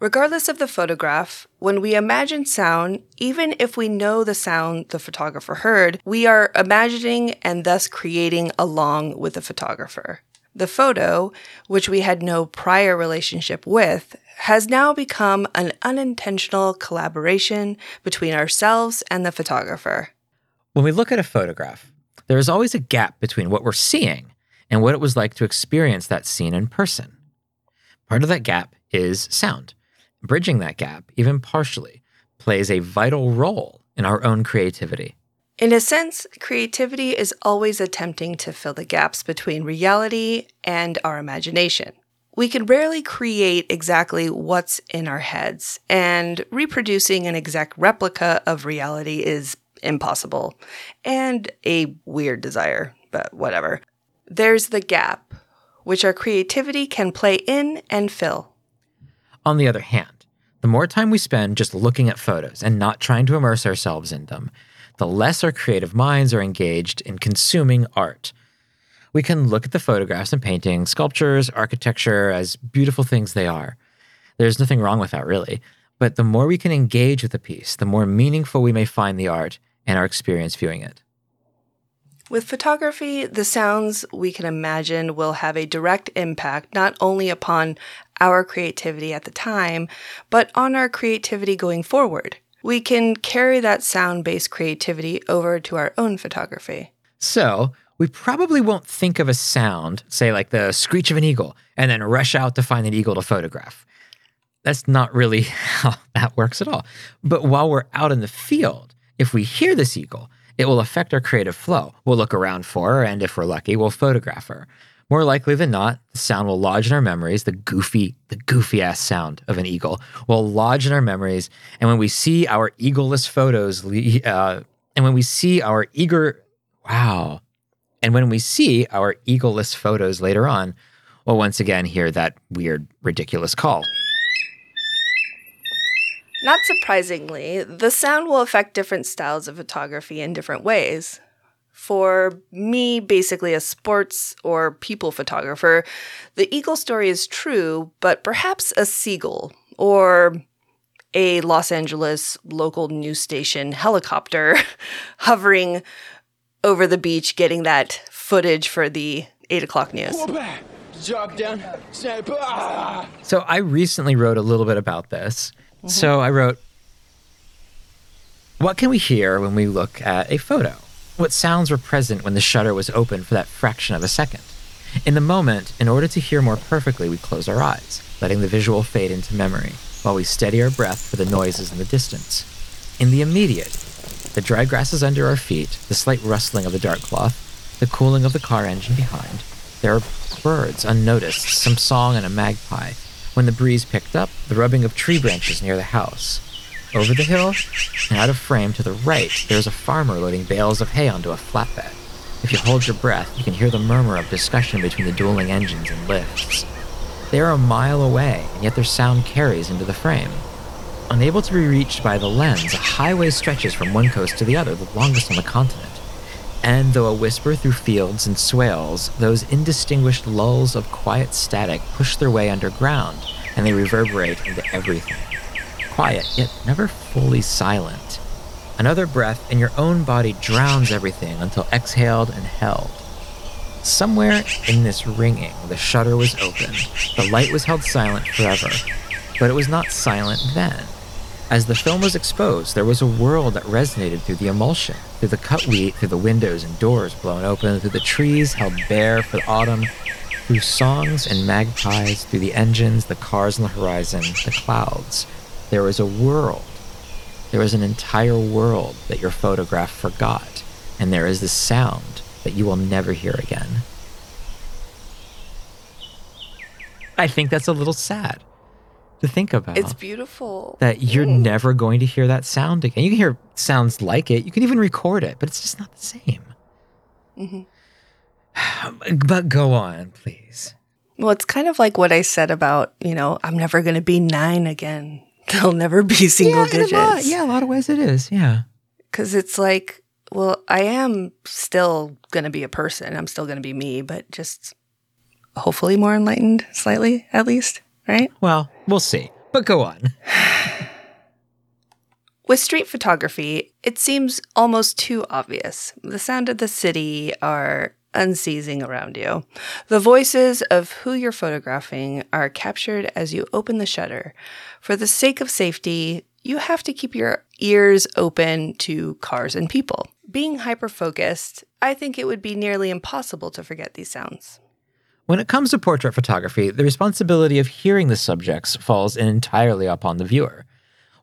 Regardless of the photograph, when we imagine sound, even if we know the sound the photographer heard, we are imagining and thus creating along with the photographer. The photo, which we had no prior relationship with, has now become an unintentional collaboration between ourselves and the photographer.
When we look at a photograph, there is always a gap between what we're seeing and what it was like to experience that scene in person. Part of that gap is sound. Bridging that gap, even partially, plays a vital role in our own creativity.
In a sense, creativity is always attempting to fill the gaps between reality and our imagination. We can rarely create exactly what's in our heads, and reproducing an exact replica of reality is impossible and a weird desire, but whatever. There's the gap, which our creativity can play in and fill.
On the other hand, the more time we spend just looking at photos and not trying to immerse ourselves in them, the less our creative minds are engaged in consuming art. We can look at the photographs and paintings, sculptures, architecture as beautiful things they are. There's nothing wrong with that, really. But the more we can engage with a piece, the more meaningful we may find the art and our experience viewing it.
With photography, the sounds we can imagine will have a direct impact not only upon our creativity at the time, but on our creativity going forward. We can carry that sound based creativity over to our own photography.
So, we probably won't think of a sound, say like the screech of an eagle, and then rush out to find an eagle to photograph. That's not really [laughs] how that works at all. But while we're out in the field, if we hear this eagle, it will affect our creative flow. We'll look around for her, and if we're lucky, we'll photograph her. More likely than not, the sound will lodge in our memories. The goofy, the goofy ass sound of an eagle will lodge in our memories. And when we see our eagleless photos, uh, and when we see our eager, wow, and when we see our eagleless photos later on, we'll once again hear that weird, ridiculous call.
Not surprisingly, the sound will affect different styles of photography in different ways. For me, basically a sports or people photographer, the eagle story is true, but perhaps a seagull or a Los Angeles local news station helicopter [laughs] hovering over the beach getting that footage for the eight o'clock news.
Job done. Sniper. Ah!
So I recently wrote a little bit about this. So I wrote, What can we hear when we look at a photo? What sounds were present when the shutter was open for that fraction of a second? In the moment, in order to hear more perfectly, we close our eyes, letting the visual fade into memory, while we steady our breath for the noises in the distance. In the immediate, the dry grasses under our feet, the slight rustling of the dark cloth, the cooling of the car engine behind, there are birds unnoticed, some song and a magpie. When the breeze picked up, the rubbing of tree branches near the house. Over the hill, and out of frame to the right, there is a farmer loading bales of hay onto a flatbed. If you hold your breath, you can hear the murmur of discussion between the dueling engines and lifts. They are a mile away, and yet their sound carries into the frame. Unable to be reached by the lens, a highway stretches from one coast to the other, the longest on the continent. And though a whisper through fields and swales, those indistinguished lulls of quiet static push their way underground, and they reverberate into everything. Quiet, yet never fully silent. Another breath, and your own body drowns everything until exhaled and held. Somewhere in this ringing, the shutter was open. The light was held silent forever. But it was not silent then. As the film was exposed, there was a world that resonated through the emulsion, through the cut wheat, through the windows and doors blown open, through the trees held bare for the autumn, through songs and magpies, through the engines, the cars on the horizon, the clouds. There was a world. There was an entire world that your photograph forgot, and there is this sound that you will never hear again. I think that's a little sad to think about.
It's beautiful.
that you're never going to hear that sound again. You can hear sounds like it. You can even record it, but it's just not the same.
hmm [sighs]
But go on, please.
Well, it's kind of like what I said about, you know, I'm never going to be nine again. [laughs] They'll never be single
yeah, in a
digits.
lot- yeah, a lot of ways it is. Yeah.
Because it's like, well, I am still going to be a person. I'm still going to be me, but just hopefully more enlightened slightly, at least, right?
Well, we'll see. But go on. [sighs]
With street photography, it seems almost too obvious. The sound of the city are unceasing around you. The voices of who you're photographing are captured as you open the shutter. For the sake of safety, you have to keep your ears open to cars and people. Being hyper focused, I think it would be nearly impossible to forget these sounds.
When it comes to portrait photography, the responsibility of hearing the subjects falls entirely upon the viewer.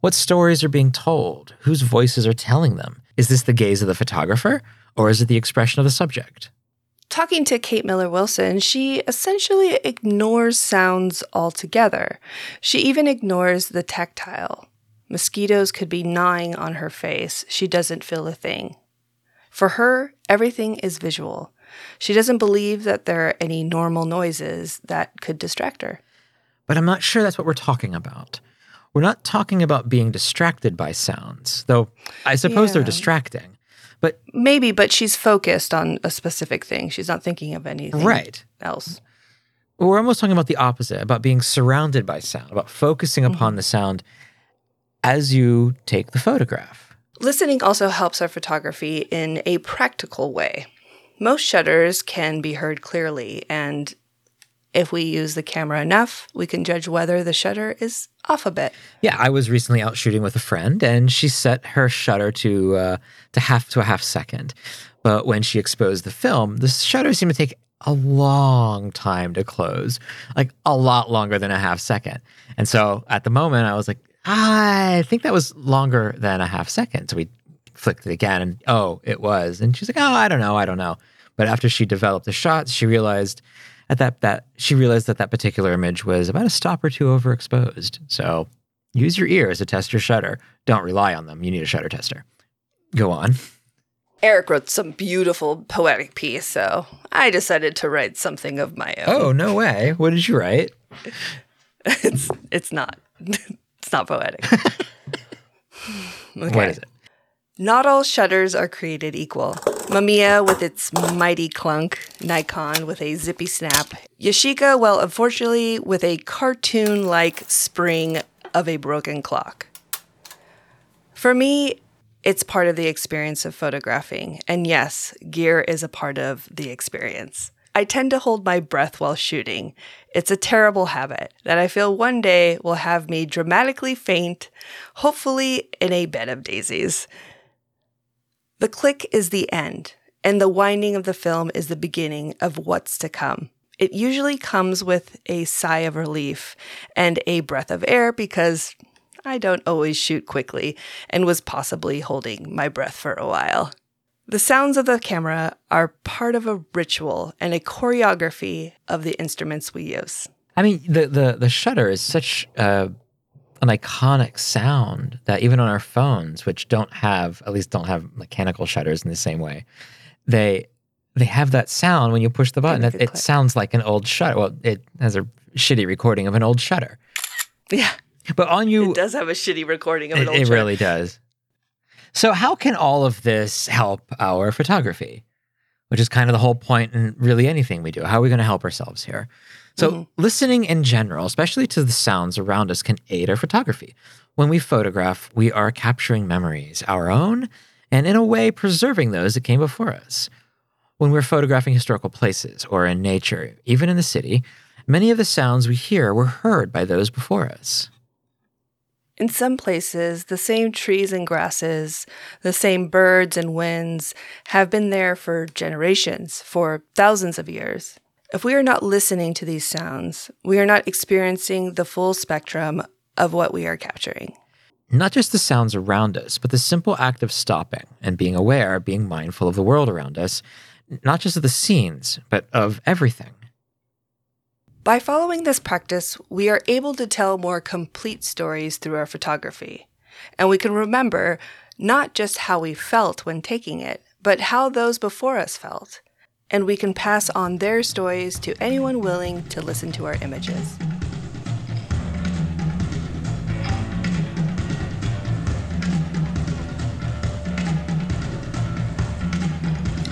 What stories are being told? Whose voices are telling them? Is this the gaze of the photographer, or is it the expression of the subject?
Talking to Kate Miller Wilson, she essentially ignores sounds altogether. She even ignores the tactile. Mosquitoes could be gnawing on her face. She doesn't feel a thing. For her, everything is visual. She doesn't believe that there are any normal noises that could distract her.
But I'm not sure that's what we're talking about. We're not talking about being distracted by sounds, though I suppose they're distracting. But
Maybe, but she's focused on a specific thing. She's not thinking of anything
Right.
else.
we're almost talking about the opposite, about being surrounded by sound, about focusing
Mm-hmm.
upon the sound as you take the photograph.
Listening also helps our photography in a practical way. Most shutters can be heard clearly, and if we use the camera enough, we can judge whether the shutter is off a bit.
Yeah, I was recently out shooting with a friend, and she set her shutter to uh, to half to a half second. But when she exposed the film, the shutter seemed to take a long time to close, like a lot longer than a half second. And so at the moment, I was like, I think that was longer than a half second. So we flicked it again, and oh, it was. And she's like, oh, I don't know, I don't know. But after she developed the shots, she realized at that that she realized that that particular image was about a stop or two overexposed. So use your ears to test your shutter. Don't rely on them. You need a shutter tester. Go on.
Eric wrote some beautiful poetic piece, so I decided to write something of my own.
Oh no way! What did you write? [laughs]
it's it's not [laughs] it's not poetic. [laughs]
What is it?
Not all shutters are created equal. Mamiya with its mighty clunk, Nikon with a zippy snap, Yashica, well, unfortunately, with a cartoon like spring of a broken clock. For me, it's part of the experience of photographing, and yes, gear is a part of the experience. I tend to hold my breath while shooting. It's a terrible habit that I feel one day will have me dramatically faint, hopefully in a bed of daisies. The click is the end, and the winding of the film is the beginning of what's to come. It usually comes with a sigh of relief and a breath of air because I don't always shoot quickly and was possibly holding my breath for a while. The sounds of the camera are part of a ritual and a choreography of the instruments we use.
I mean, the the the shutter is such uh, an iconic sound that even on our phones, which don't have at least don't have mechanical shutters in the same way, they they have that sound when you push the button. It, it sounds like an old shutter. Well, it has a shitty recording of an old shutter.
Yeah.
But on you,
It does have a shitty recording of
it,
an old
it
shutter.
really does. So, how can all of this help our photography? Which is kind of the whole point in really anything we do. How are we going to help ourselves here? So,
Mhm.
listening in general, especially to the sounds around us, can aid our photography. When we photograph, we are capturing memories, our own, and in a way, preserving those that came before us. When we're photographing historical places or in nature, even in the city, many of the sounds we hear were heard by those before us.
In some places, the same trees and grasses, the same birds and winds have been there for generations, for thousands of years. If we are not listening to these sounds, we are not experiencing the full spectrum of what we are capturing.
not just the sounds around us, but the simple act of stopping and being aware, being mindful of the world around us, not just of the scenes, but of everything.
By following this practice, we are able to tell more complete stories through our photography. And we can remember not just how we felt when taking it, but how those before us felt. And we can pass on their stories to anyone willing to listen to our images.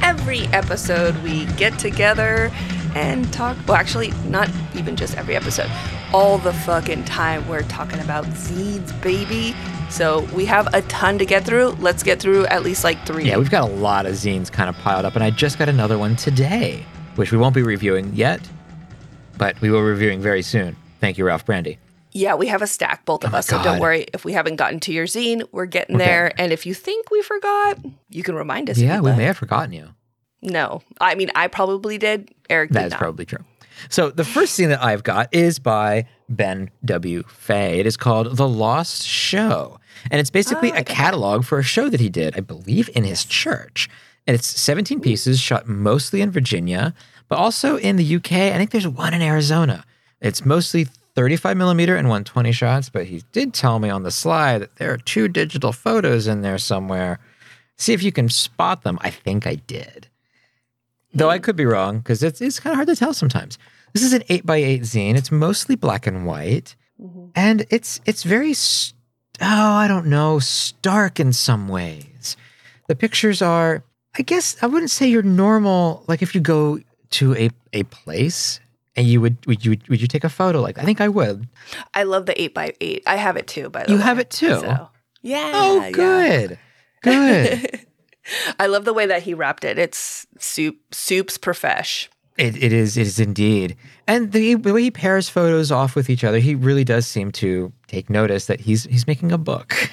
Every episode, we get together and talk. Well, actually, not even just every episode. All the fucking time, we're talking about zines, baby. So we have a ton to get through. Let's get through at least like three.
Yeah, we've got a lot of zines kind of piled up, and I just got another one today, which we won't be reviewing yet, but we will be reviewing very soon. Thank you, Ralph Brandy.
Yeah, we have a stack, both of oh us. So don't worry if we haven't gotten to your zine. We're getting
Okay.
there. And if you think we forgot, you can remind us.
yeah, we may have forgotten you.
No, I mean I probably did. Eric did
That is
not.
probably true. So the first zine that I've got is by Ben W. Fay. It is called The Lost Show. And it's basically oh, a catalog for a show that he did, I believe, in his church. And it's 17 pieces shot mostly in Virginia, but also in the UK. I think there's one in Arizona. It's mostly 35 millimeter and 120 shots, but he did tell me on the slide that there are two digital photos in there somewhere. See if you can spot them. I think I did though I hmm. could be wrong because it's it's kind of hard to tell sometimes. This is an eight by eight zine. It's mostly black and white, mm-hmm. and it's it's very st- oh I don't know stark in some ways. The pictures are I guess I wouldn't say your normal like if you go to a a place and you would would you would you take a photo like I think I would.
I love the eight by eight. I have it too. By the
You
way, you
have it too.
So, yeah.
Oh,
yeah.
good, [laughs] good.
I love the way that he wrapped it. It's soup, soup's profesh.
It, it is it is indeed, and the, the way he pairs photos off with each other, he really does seem to take notice that he's he's making a book,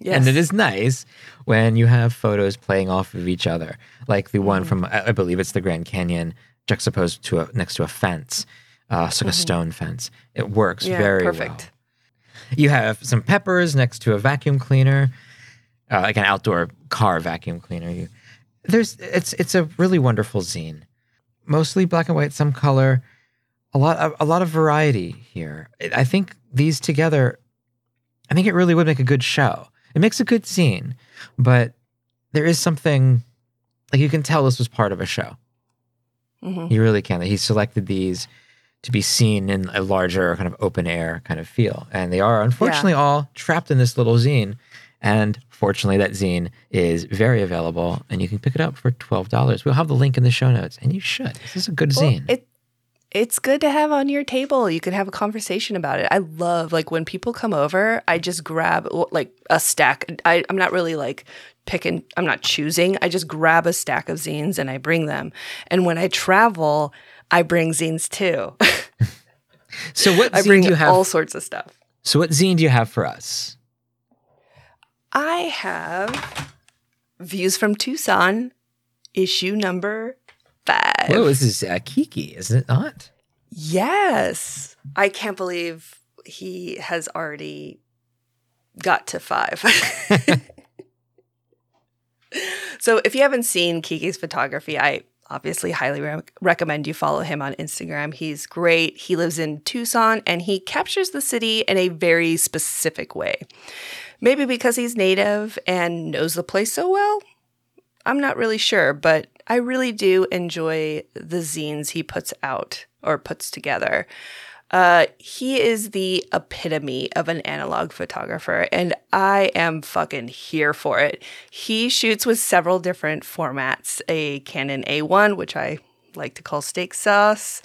Yes.
and it is nice when you have photos playing off of each other, like the
Mm-hmm.
one from I believe it's the Grand Canyon juxtaposed to a next to a fence, uh, so like a
Mhm.
stone fence. It works
Yeah,
very
perfect.
well. You have some peppers next to a vacuum cleaner, uh, like an outdoor car vacuum cleaner. You, there's it's it's a really wonderful zine, mostly black and white, some color, a lot of, a lot of variety here. I think these together, I think it really would make a good show. It makes a good zine, but there is something like you can tell this was part of a show.
Mhm.
You really can. He selected these to be seen in a larger kind of open air kind of feel. And they are unfortunately all trapped in this little zine. And fortunately, that zine is very available and you can pick it up for $12. We'll have the link in the show notes, and you should. This is a good
Well,
zine.
it it's good to have on your table. You can have a conversation about it. I love like when people come over, I just grab like a stack. I, I'm not really like picking, I'm not choosing. I just grab a stack of zines and I bring them. And when I travel, I bring zines too. [laughs]
so, what [laughs]
I bring
do you have?
all sorts of stuff.
so, what zine do you have for us?
I have Views from Tucson, issue number five.
Whoa, this is uh, Kiki, isn't it not?
Yes. I can't believe he has already got to five. [laughs] so if you haven't seen Kiki's photography, I obviously highly re- recommend you follow him on Instagram. He's great. He lives in Tucson and he captures the city in a very specific way. Maybe because he's native and knows the place so well. I'm not really sure, but I really do enjoy the zines he puts out or puts together. Uh, he is the epitome of an analog photographer, and I am fucking here for it. He shoots with several different formats a Canon A1, which I like to call steak sauce,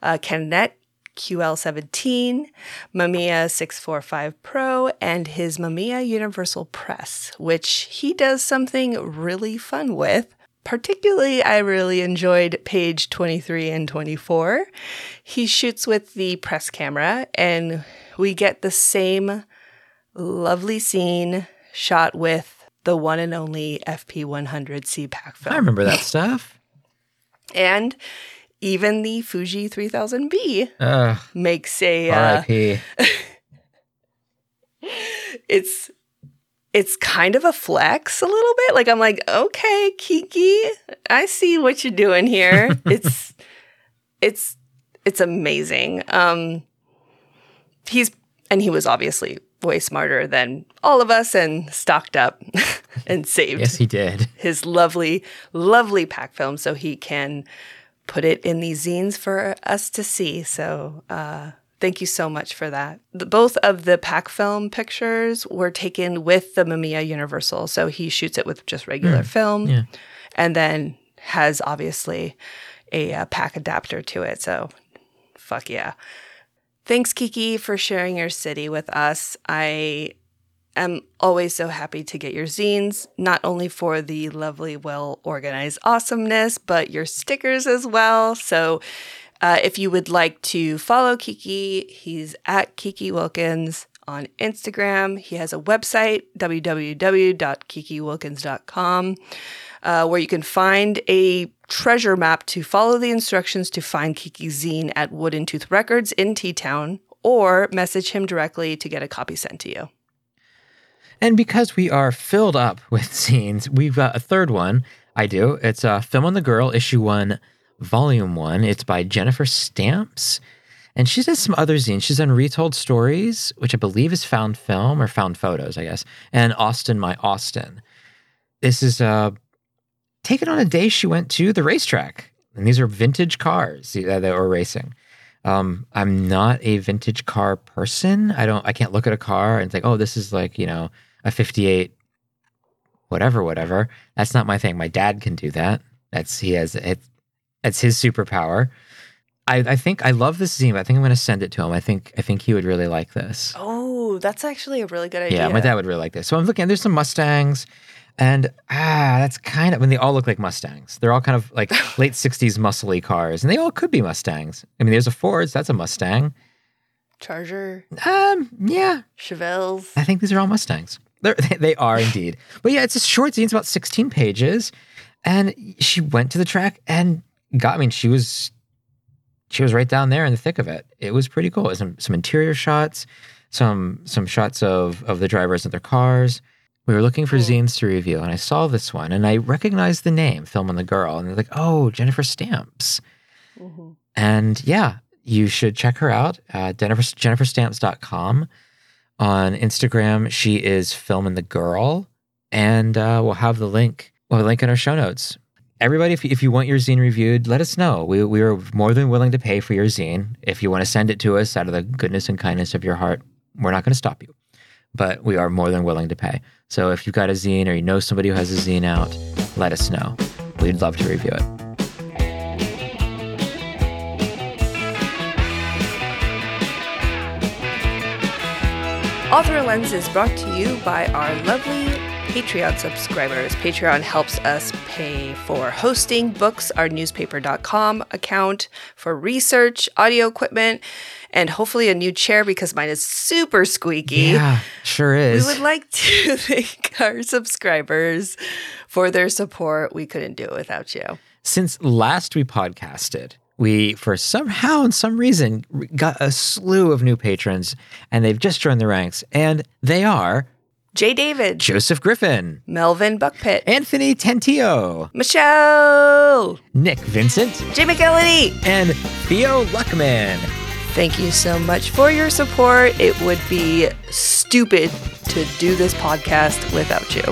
uh, Canonet QL17, Mamiya 645 Pro, and his Mamiya Universal Press, which he does something really fun with. Particularly, I really enjoyed page 23 and 24. He shoots with the press camera, and we get the same lovely scene shot with the one and only FP-100C pack film.
I remember that [laughs] stuff.
And even the Fuji 3000B
Ugh,
makes a uh, [laughs] it's it's kind of a flex a little bit. Like I'm like, okay, Kiki, I see what you're doing here. [laughs] it's it's it's amazing. Um he's and he was obviously way smarter than all of us and stocked up [laughs] and saved
Yes, he did.
his lovely, lovely pack film so he can put it in these zines for us to see. So, uh, thank you so much for that. The, both of the pack film pictures were taken with the Mamiya Universal. So, he shoots it with just regular
Mm,
film
yeah.
and then has obviously a, uh pack adapter to it. So, fuck yeah. Thanks, Kiki, for sharing your city with us. I am always so happy to get your zines, not only for the lovely, well organized awesomeness, but your stickers as well. So, uh, if you would like to follow Kiki, he's at Kiki Wilkins on Instagram. He has a website, www.kikiwilkins.com, uh, where you can find a treasure map to follow the instructions to find Kiki's zine at Wooden Tooth Records in T Town, or message him directly to get a copy sent to you.
And because we are filled up with [laughs] zines, we've got a third one. I do. It's uh, Film on the Girl, issue one, volume one. It's by Jennifer Stamps. And she does some other zines. She's done Retold Stories, which I believe is found film or found photos, I guess, and Austin, My Austin. This is uh, taken on a day she went to the racetrack. And these are vintage cars that they were racing. Um, I'm not a vintage car person. I don't. I can't look at a car and think, oh, this is like you know a '58, whatever, whatever. That's not my thing. My dad can do that. That's he has it. It's his superpower. I, I think I love this zine. I think I'm going to send it to him. I think I think he would really like this.
Oh, that's actually a really good idea.
Yeah, my dad would really like this. So I'm looking. There's some Mustangs, and ah, that's kind of when they all look like Mustangs. They're all kind of like [laughs] late '60s muscly cars, and they all could be Mustangs. I mean, there's a Ford. That's a Mustang.
Charger,
Um, yeah,
Chevelles.
I think these are all Mustangs. They're, [laughs] they are indeed. But yeah, it's a short zine. It's about 16 pages, and she went to the track and got. I mean, she was she was right down there in the thick of it. It was pretty cool. Some some interior shots, some some shots of of the drivers and their cars. We were looking for zines to review, and I saw this one, and I recognized the name, Film on the Girl, and they're like, "Oh, Jennifer Stamps." And yeah, you should check her out. Uh, Jennifer, JenniferStamps.com. On Instagram, she is filming the girl, and uh, we'll have the link. We'll have a link in our show notes. Everybody, if you, if you want your zine reviewed, let us know. We, we are more than willing to pay for your zine. If you want to send it to us out of the goodness and kindness of your heart, we're not going to stop you, but we are more than willing to pay. So if you've got a zine or you know somebody who has a zine out, let us know. We'd love to review it.
Author Lens is brought to you by our lovely Patreon subscribers. Patreon helps us pay for hosting, books, our newspaper.com account, for research, audio equipment, and hopefully a new chair because mine is super squeaky.
Yeah, sure is.
We would like to [laughs] thank our subscribers for their support. We couldn't do it without you.
Since last we podcasted, we, for somehow and some reason, got a slew of new patrons, and they've just joined the ranks. And they are
Jay David,
Joseph Griffin,
Melvin Buckpit,
Anthony Tentio,
Michelle,
Nick Vincent,
Jay McElhenney,
and Theo Luckman.
Thank you so much for your support. It would be stupid to do this podcast without you.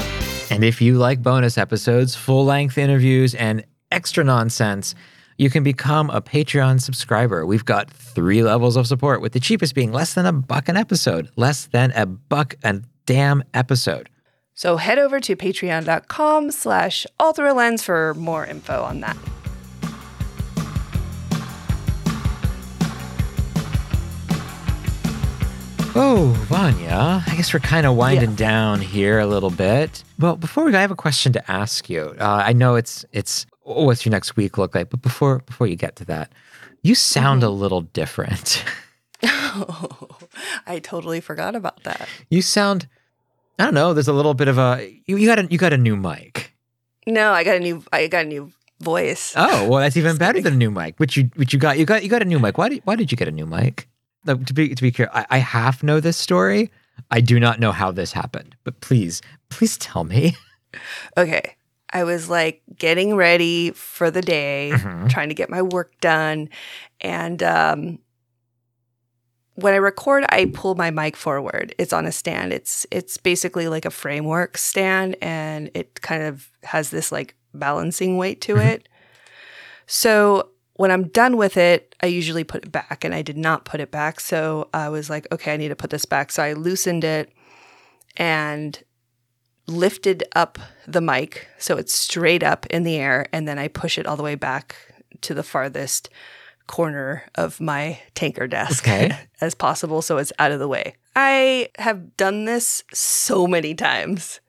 And if you like bonus episodes, full length interviews, and extra nonsense, you can become a Patreon subscriber. We've got three levels of support, with the cheapest being less than a buck an episode, less than a buck a damn episode.
So head over to patreon.com slash all through a lens for more info on that.
Oh, Vanya, I guess we're kind of winding
Yeah.
down here a little bit. Well, before we, I have a question to ask you. Uh, I know it's it's what's your next week look like, but before before you get to that, you sound a little different. [laughs] [laughs]
I totally forgot about that.
you sound, I don't know. There's a little bit of a you, you got a you got a new mic.
No, I got a new I got a new voice.
Oh, well, that's even [laughs] better than a new mic. Which you which you got you got you got a new mic. Why did why did you get a new mic? No, to be to be clear, I, I half know this story. I do not know how this happened, but please please tell me. [laughs]
Okay. I was like getting ready for the day,
Mhm.
trying to get my work done. And um, when I record, I pull my mic forward. It's on a stand. It's it's basically like a framework stand and it kind of has this like balancing weight to mm-hmm. it. So when I'm done with it, I usually put it back and I did not put it back. So I was like, okay, I need to put this back. So I loosened it and lifted up the mic so it's straight up in the air and then I push it all the way back to the farthest corner of my tanker desk
Okay. [laughs]
as possible so it's out of the way. I have done this so many times.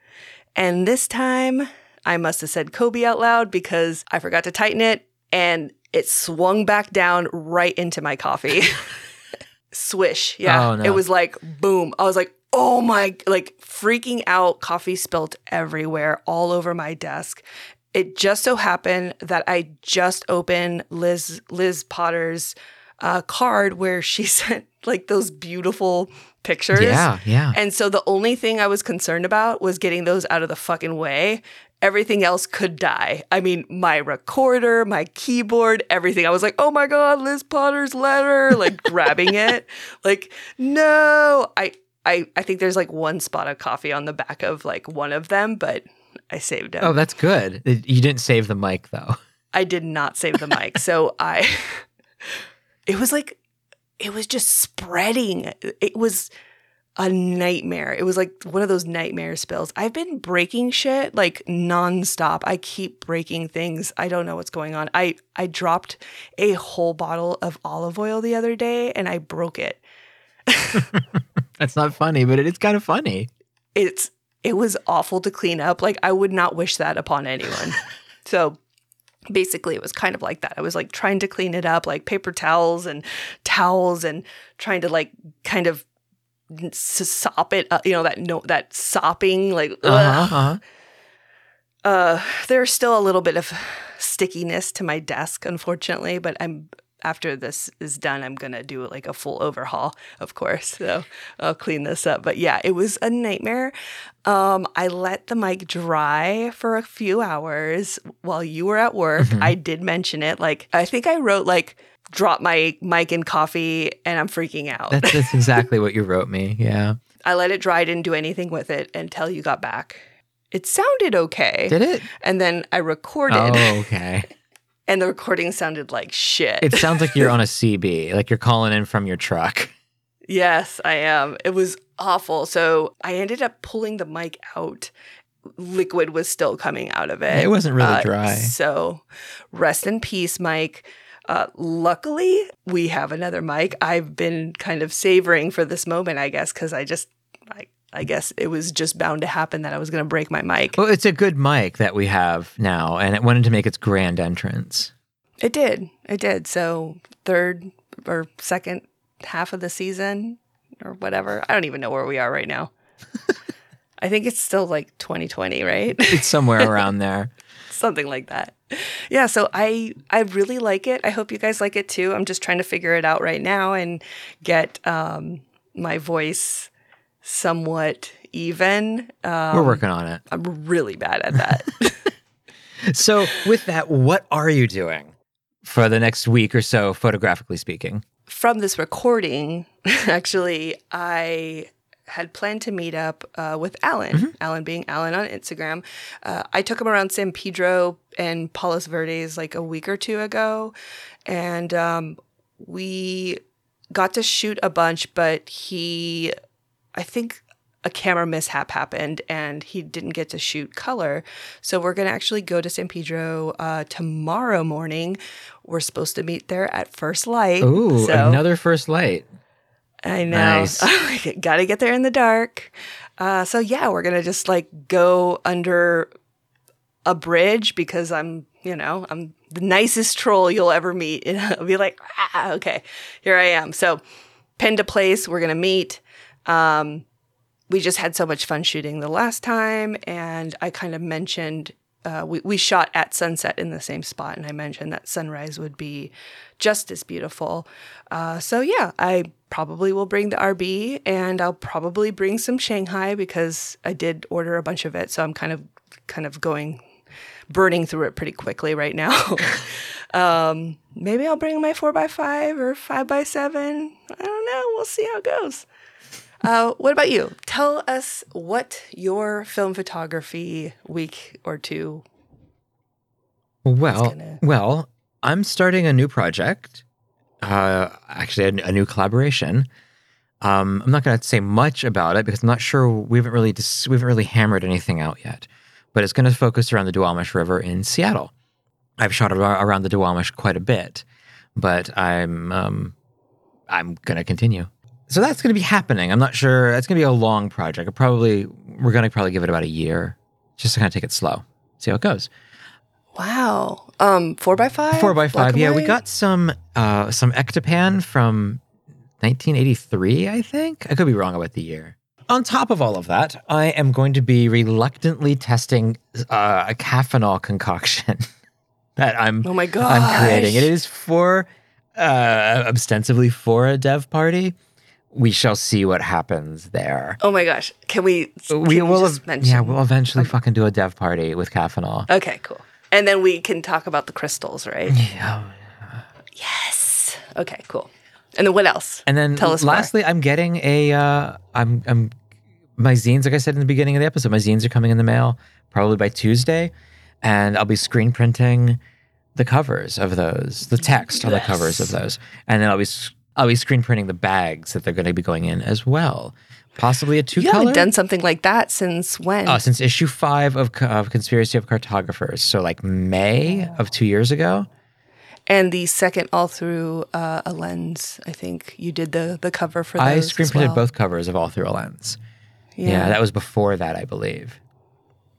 And this time I must have said Kobe out loud because I forgot to tighten it and it swung back down right into my coffee. [laughs] Swish. Yeah.
Oh, no.
It was like boom. I was like, oh my, like freaking out. Coffee spilt everywhere, all over my desk. It just so happened that I just opened Liz Liz Potter's uh, card where she [laughs] sent like those beautiful pictures.
Yeah, yeah.
And so the only thing I was concerned about was getting those out of the fucking way. Everything else could die. I mean, my recorder, my keyboard, everything. I was like, oh my God, Liz Potter's letter, [laughs] like grabbing it. Like, no. I, I I think there's like one spot of coffee on the back of like one of them, but I saved it.
Oh, that's good. You didn't save the mic though.
I did not save the mic. So I, [laughs] it was like, it was just spreading. It was a nightmare. It was like one of those nightmare spills. I've been breaking shit like nonstop. I keep breaking things. I don't know what's going on. I, I dropped a whole bottle of olive oil the other day and I broke it. [laughs]
That's not funny, but it is kind of funny.
It's, it was awful to clean up. Like I would not wish that upon anyone. [laughs] so basically it was kind of like that. I was like trying to clean it up, like paper towels and towels and trying to like kind of s- sop it, up, you know, that no, that sopping, like,
Uh-huh, uh-huh.
uh, there's still a little bit of stickiness to my desk, unfortunately, but I'm, after this is done, I'm going to do like a full overhaul, of course. So I'll clean this up. But yeah, it was a nightmare. Um, I let the mic dry for a few hours while you were at work.
Mhm.
I did mention it. Like, I think I wrote like, drop my mic in coffee and I'm freaking out.
That's, that's [laughs] exactly what you wrote me. Yeah.
I let it dry, I didn't do anything with it until you got back. It sounded okay.
Did it?
And then I recorded,
Oh, [laughs] okay.
And the recording sounded like shit.
It sounds like you're on a [laughs] CB, like you're calling in from your truck.
yes, I am. It was awful. So I ended up pulling the mic out. Liquid was still coming out of it.
It wasn't really
Uh,
dry.
So rest in peace, Mike. Uh, luckily, we have another mic. I've been kind of savoring for this moment, I guess, because I just, I, guess it was just bound to happen that I was going to break my mic.
Well, it's a good mic that we have now, and it wanted to make its grand entrance.
It did. It did. So third or second half of the season or whatever. I don't even know where we are right now. [laughs] I think it's still like 2020, right?
It's somewhere [laughs] around there.
Something like that. Yeah, so I I really like it. I hope you guys like it too. I'm just trying to figure it out right now and get um my voice somewhat even. Um,
We're working on it.
I'm really bad at that. [laughs] [laughs]
So, with that, what are you doing for the next week or so, photographically speaking?
from this recording, [laughs] actually, I had planned to meet up uh, with Alan, Alan being Alan on Instagram. Uh, I took him around San Pedro and Palos Verdes like a week or two ago, and um, we got to shoot a bunch, but he, I think, a camera mishap happened and he didn't get to shoot color. So we're going to actually go to San Pedro uh, tomorrow morning. We're supposed to meet there at first light.
Ooh,
so
another first light.
I know.
Nice. [laughs]
Got to get there in the dark. Uh, so yeah, we're gonna just like go under a bridge because I'm, you know, I'm the nicest troll you'll ever meet. And [laughs] I'll be like, ah, okay, here I am. So pinned to place. We're gonna meet. Um, we just had so much fun shooting the last time, and I kind of mentioned uh, we we shot at sunset in the same spot, and I mentioned that sunrise would be just as beautiful. Uh, so yeah, I probably will bring the RB, and I'll probably bring some Shanghai because I did order a bunch of it. So I'm kind of kind of going burning through it pretty quickly right now. [laughs] um, maybe I'll bring my four by five or five by seven. I don't know. We'll see how it goes. Uh, what about you? Tell us what your film photography week or two.
Well, well, I'm starting a new project. Uh, actually, a, a new collaboration. Um, I'm not going to say much about it because I'm not sure we haven't really dis- we haven't really hammered anything out yet. But it's going to focus around the Duwamish River in Seattle. I've shot around the Duwamish quite a bit, but I'm um, I'm going to continue. So that's going to be happening. I'm not sure. It's going to be a long project. It probably we're going to probably give it about a year, just to kind of take it slow, see how it goes.
Wow. Um, four by five.
Four by five. Yeah, we got some uh some Ektapan from 1983, I think. I could be wrong about the year. On top of all of that, I am going to be reluctantly testing uh, a caffeinol concoction [laughs] that I'm
Oh my god
I'm creating. It is for uh ostensibly for a dev party. We shall see what happens there.
Oh my gosh. Can we? Can
we
we
will
just mention?
yeah, we'll eventually fucking do a dev party with caffeinol.
Okay, cool. And then we can talk about the crystals, right?
Yeah.
Yes. Okay, cool. And then what else?
And then
Tell us more.
lastly, I'm getting a uh I'm I'm my zines, like I said in the beginning of the episode, my zines are coming in the mail probably by Tuesday. And I'll be screen printing the covers of those, the text on the covers of those. And then I'll be s- I'll be screen printing the bags that they're going to be going in as well. Possibly a two
you
color.
haven't done something like that since when?
Oh, since issue five of, of Conspiracy of Cartographers. So, like May of two years ago.
and the second all through uh, a lens, I think you did the the cover for those.
I screen printed
well.
both covers of All Through a Lens. Yeah.
Yeah.
that was before that, I believe.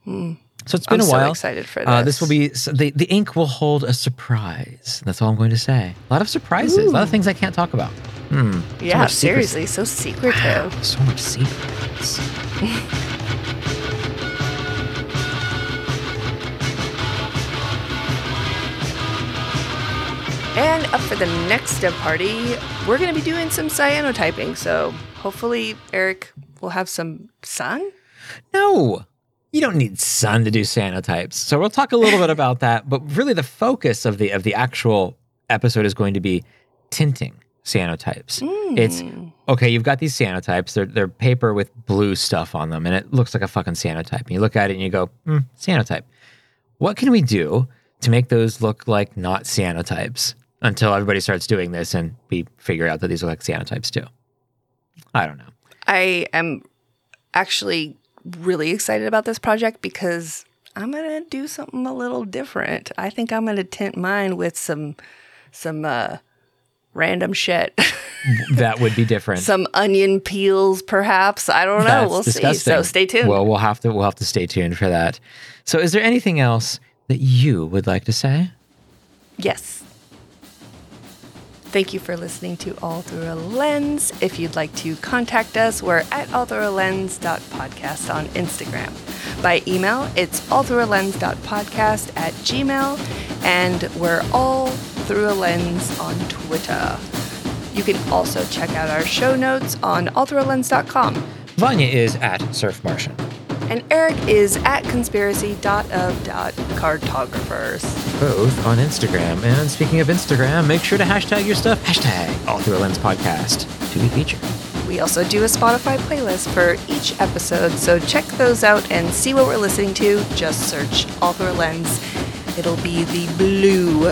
Hmm.
So it's been
I'm
a
so excited for
Uh, this
this.
will be so the the ink will hold a surprise. That's all I'm going to say. A lot of surprises. A lot of things I can't talk about. Hmm.
Yeah,
secrecy.
seriously, so secretive.
So much secrets. [laughs]
And up for the next step party, we're going to be doing some cyanotyping. So hopefully, Eric will have some sun.
No, you don't need sun to do cyanotypes. So we'll talk a little bit about that. But really, the focus of the of the actual episode is going to be tinting cyanotypes. It's okay. You've got these cyanotypes. They're they're paper with blue stuff on them, and it looks like a fucking cyanotype. And you look at it and you go, hmm, cyanotype. What can we do to make those look like not cyanotypes? Until everybody starts doing this and we figure out that these look like cyanotypes too. I don't know.
I am actually really excited about this project because I'm gonna do something a little different. I think I'm gonna tint mine with some some uh, random shit. [laughs]
that would be different.
some onion peels, perhaps. I don't know.
That's
we'll see. So stay tuned.
Well, we'll have to we'll have to stay tuned for that. So, is there anything else that you would like to say?
Yes. Thank you for listening to All Through a Lens. If you'd like to contact us, we're at allthroughalens.podcast on Instagram. By email, it's allthroughalens.podcast at gmail, and we're all through a lens on Twitter. You can also check out our show notes on allthroughalens.com.
Vanya is at Surf Martian.
And Eric is at conspiracy.of.cartographers.
both on Instagram. And speaking of Instagram, make sure to hashtag your stuff. Hashtag All Through a Lens Podcast to be featured.
We also do a Spotify playlist for each episode, so check those out and see what we're listening to. Just search All Through a Lens. It'll be the blue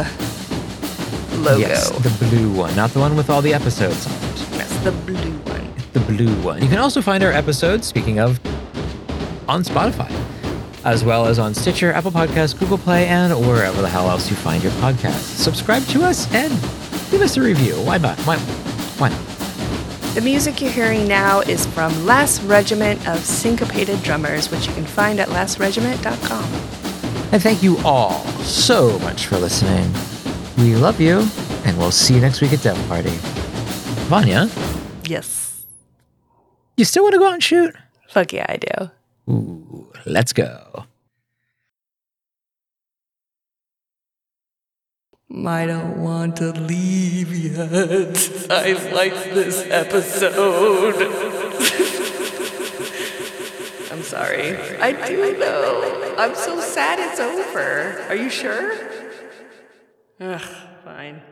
logo.
Yes, the blue one, not the one with all the episodes on it.
That's the blue one.
The blue one. You can also find our episodes, speaking of, on Spotify, as well as on Stitcher, Apple Podcasts, Google Play, and wherever the hell else you find your podcasts. Subscribe to us and give us a review. Why not? Why, why not?
The music you're hearing now is from Last Regiment of Syncopated Drummers, which you can find at lastregiment.com.
And thank you all so much for listening. We love you, and we'll see you next week at Dev Party. Vanya,
Yes.
you still want to go out and shoot?
Fuck yeah, I do.
Ooh, let's go.
I don't want to leave yet. I like this episode. [laughs] I'm sorry. I do though. I'm so sad it's over. Are you sure? Ugh, fine.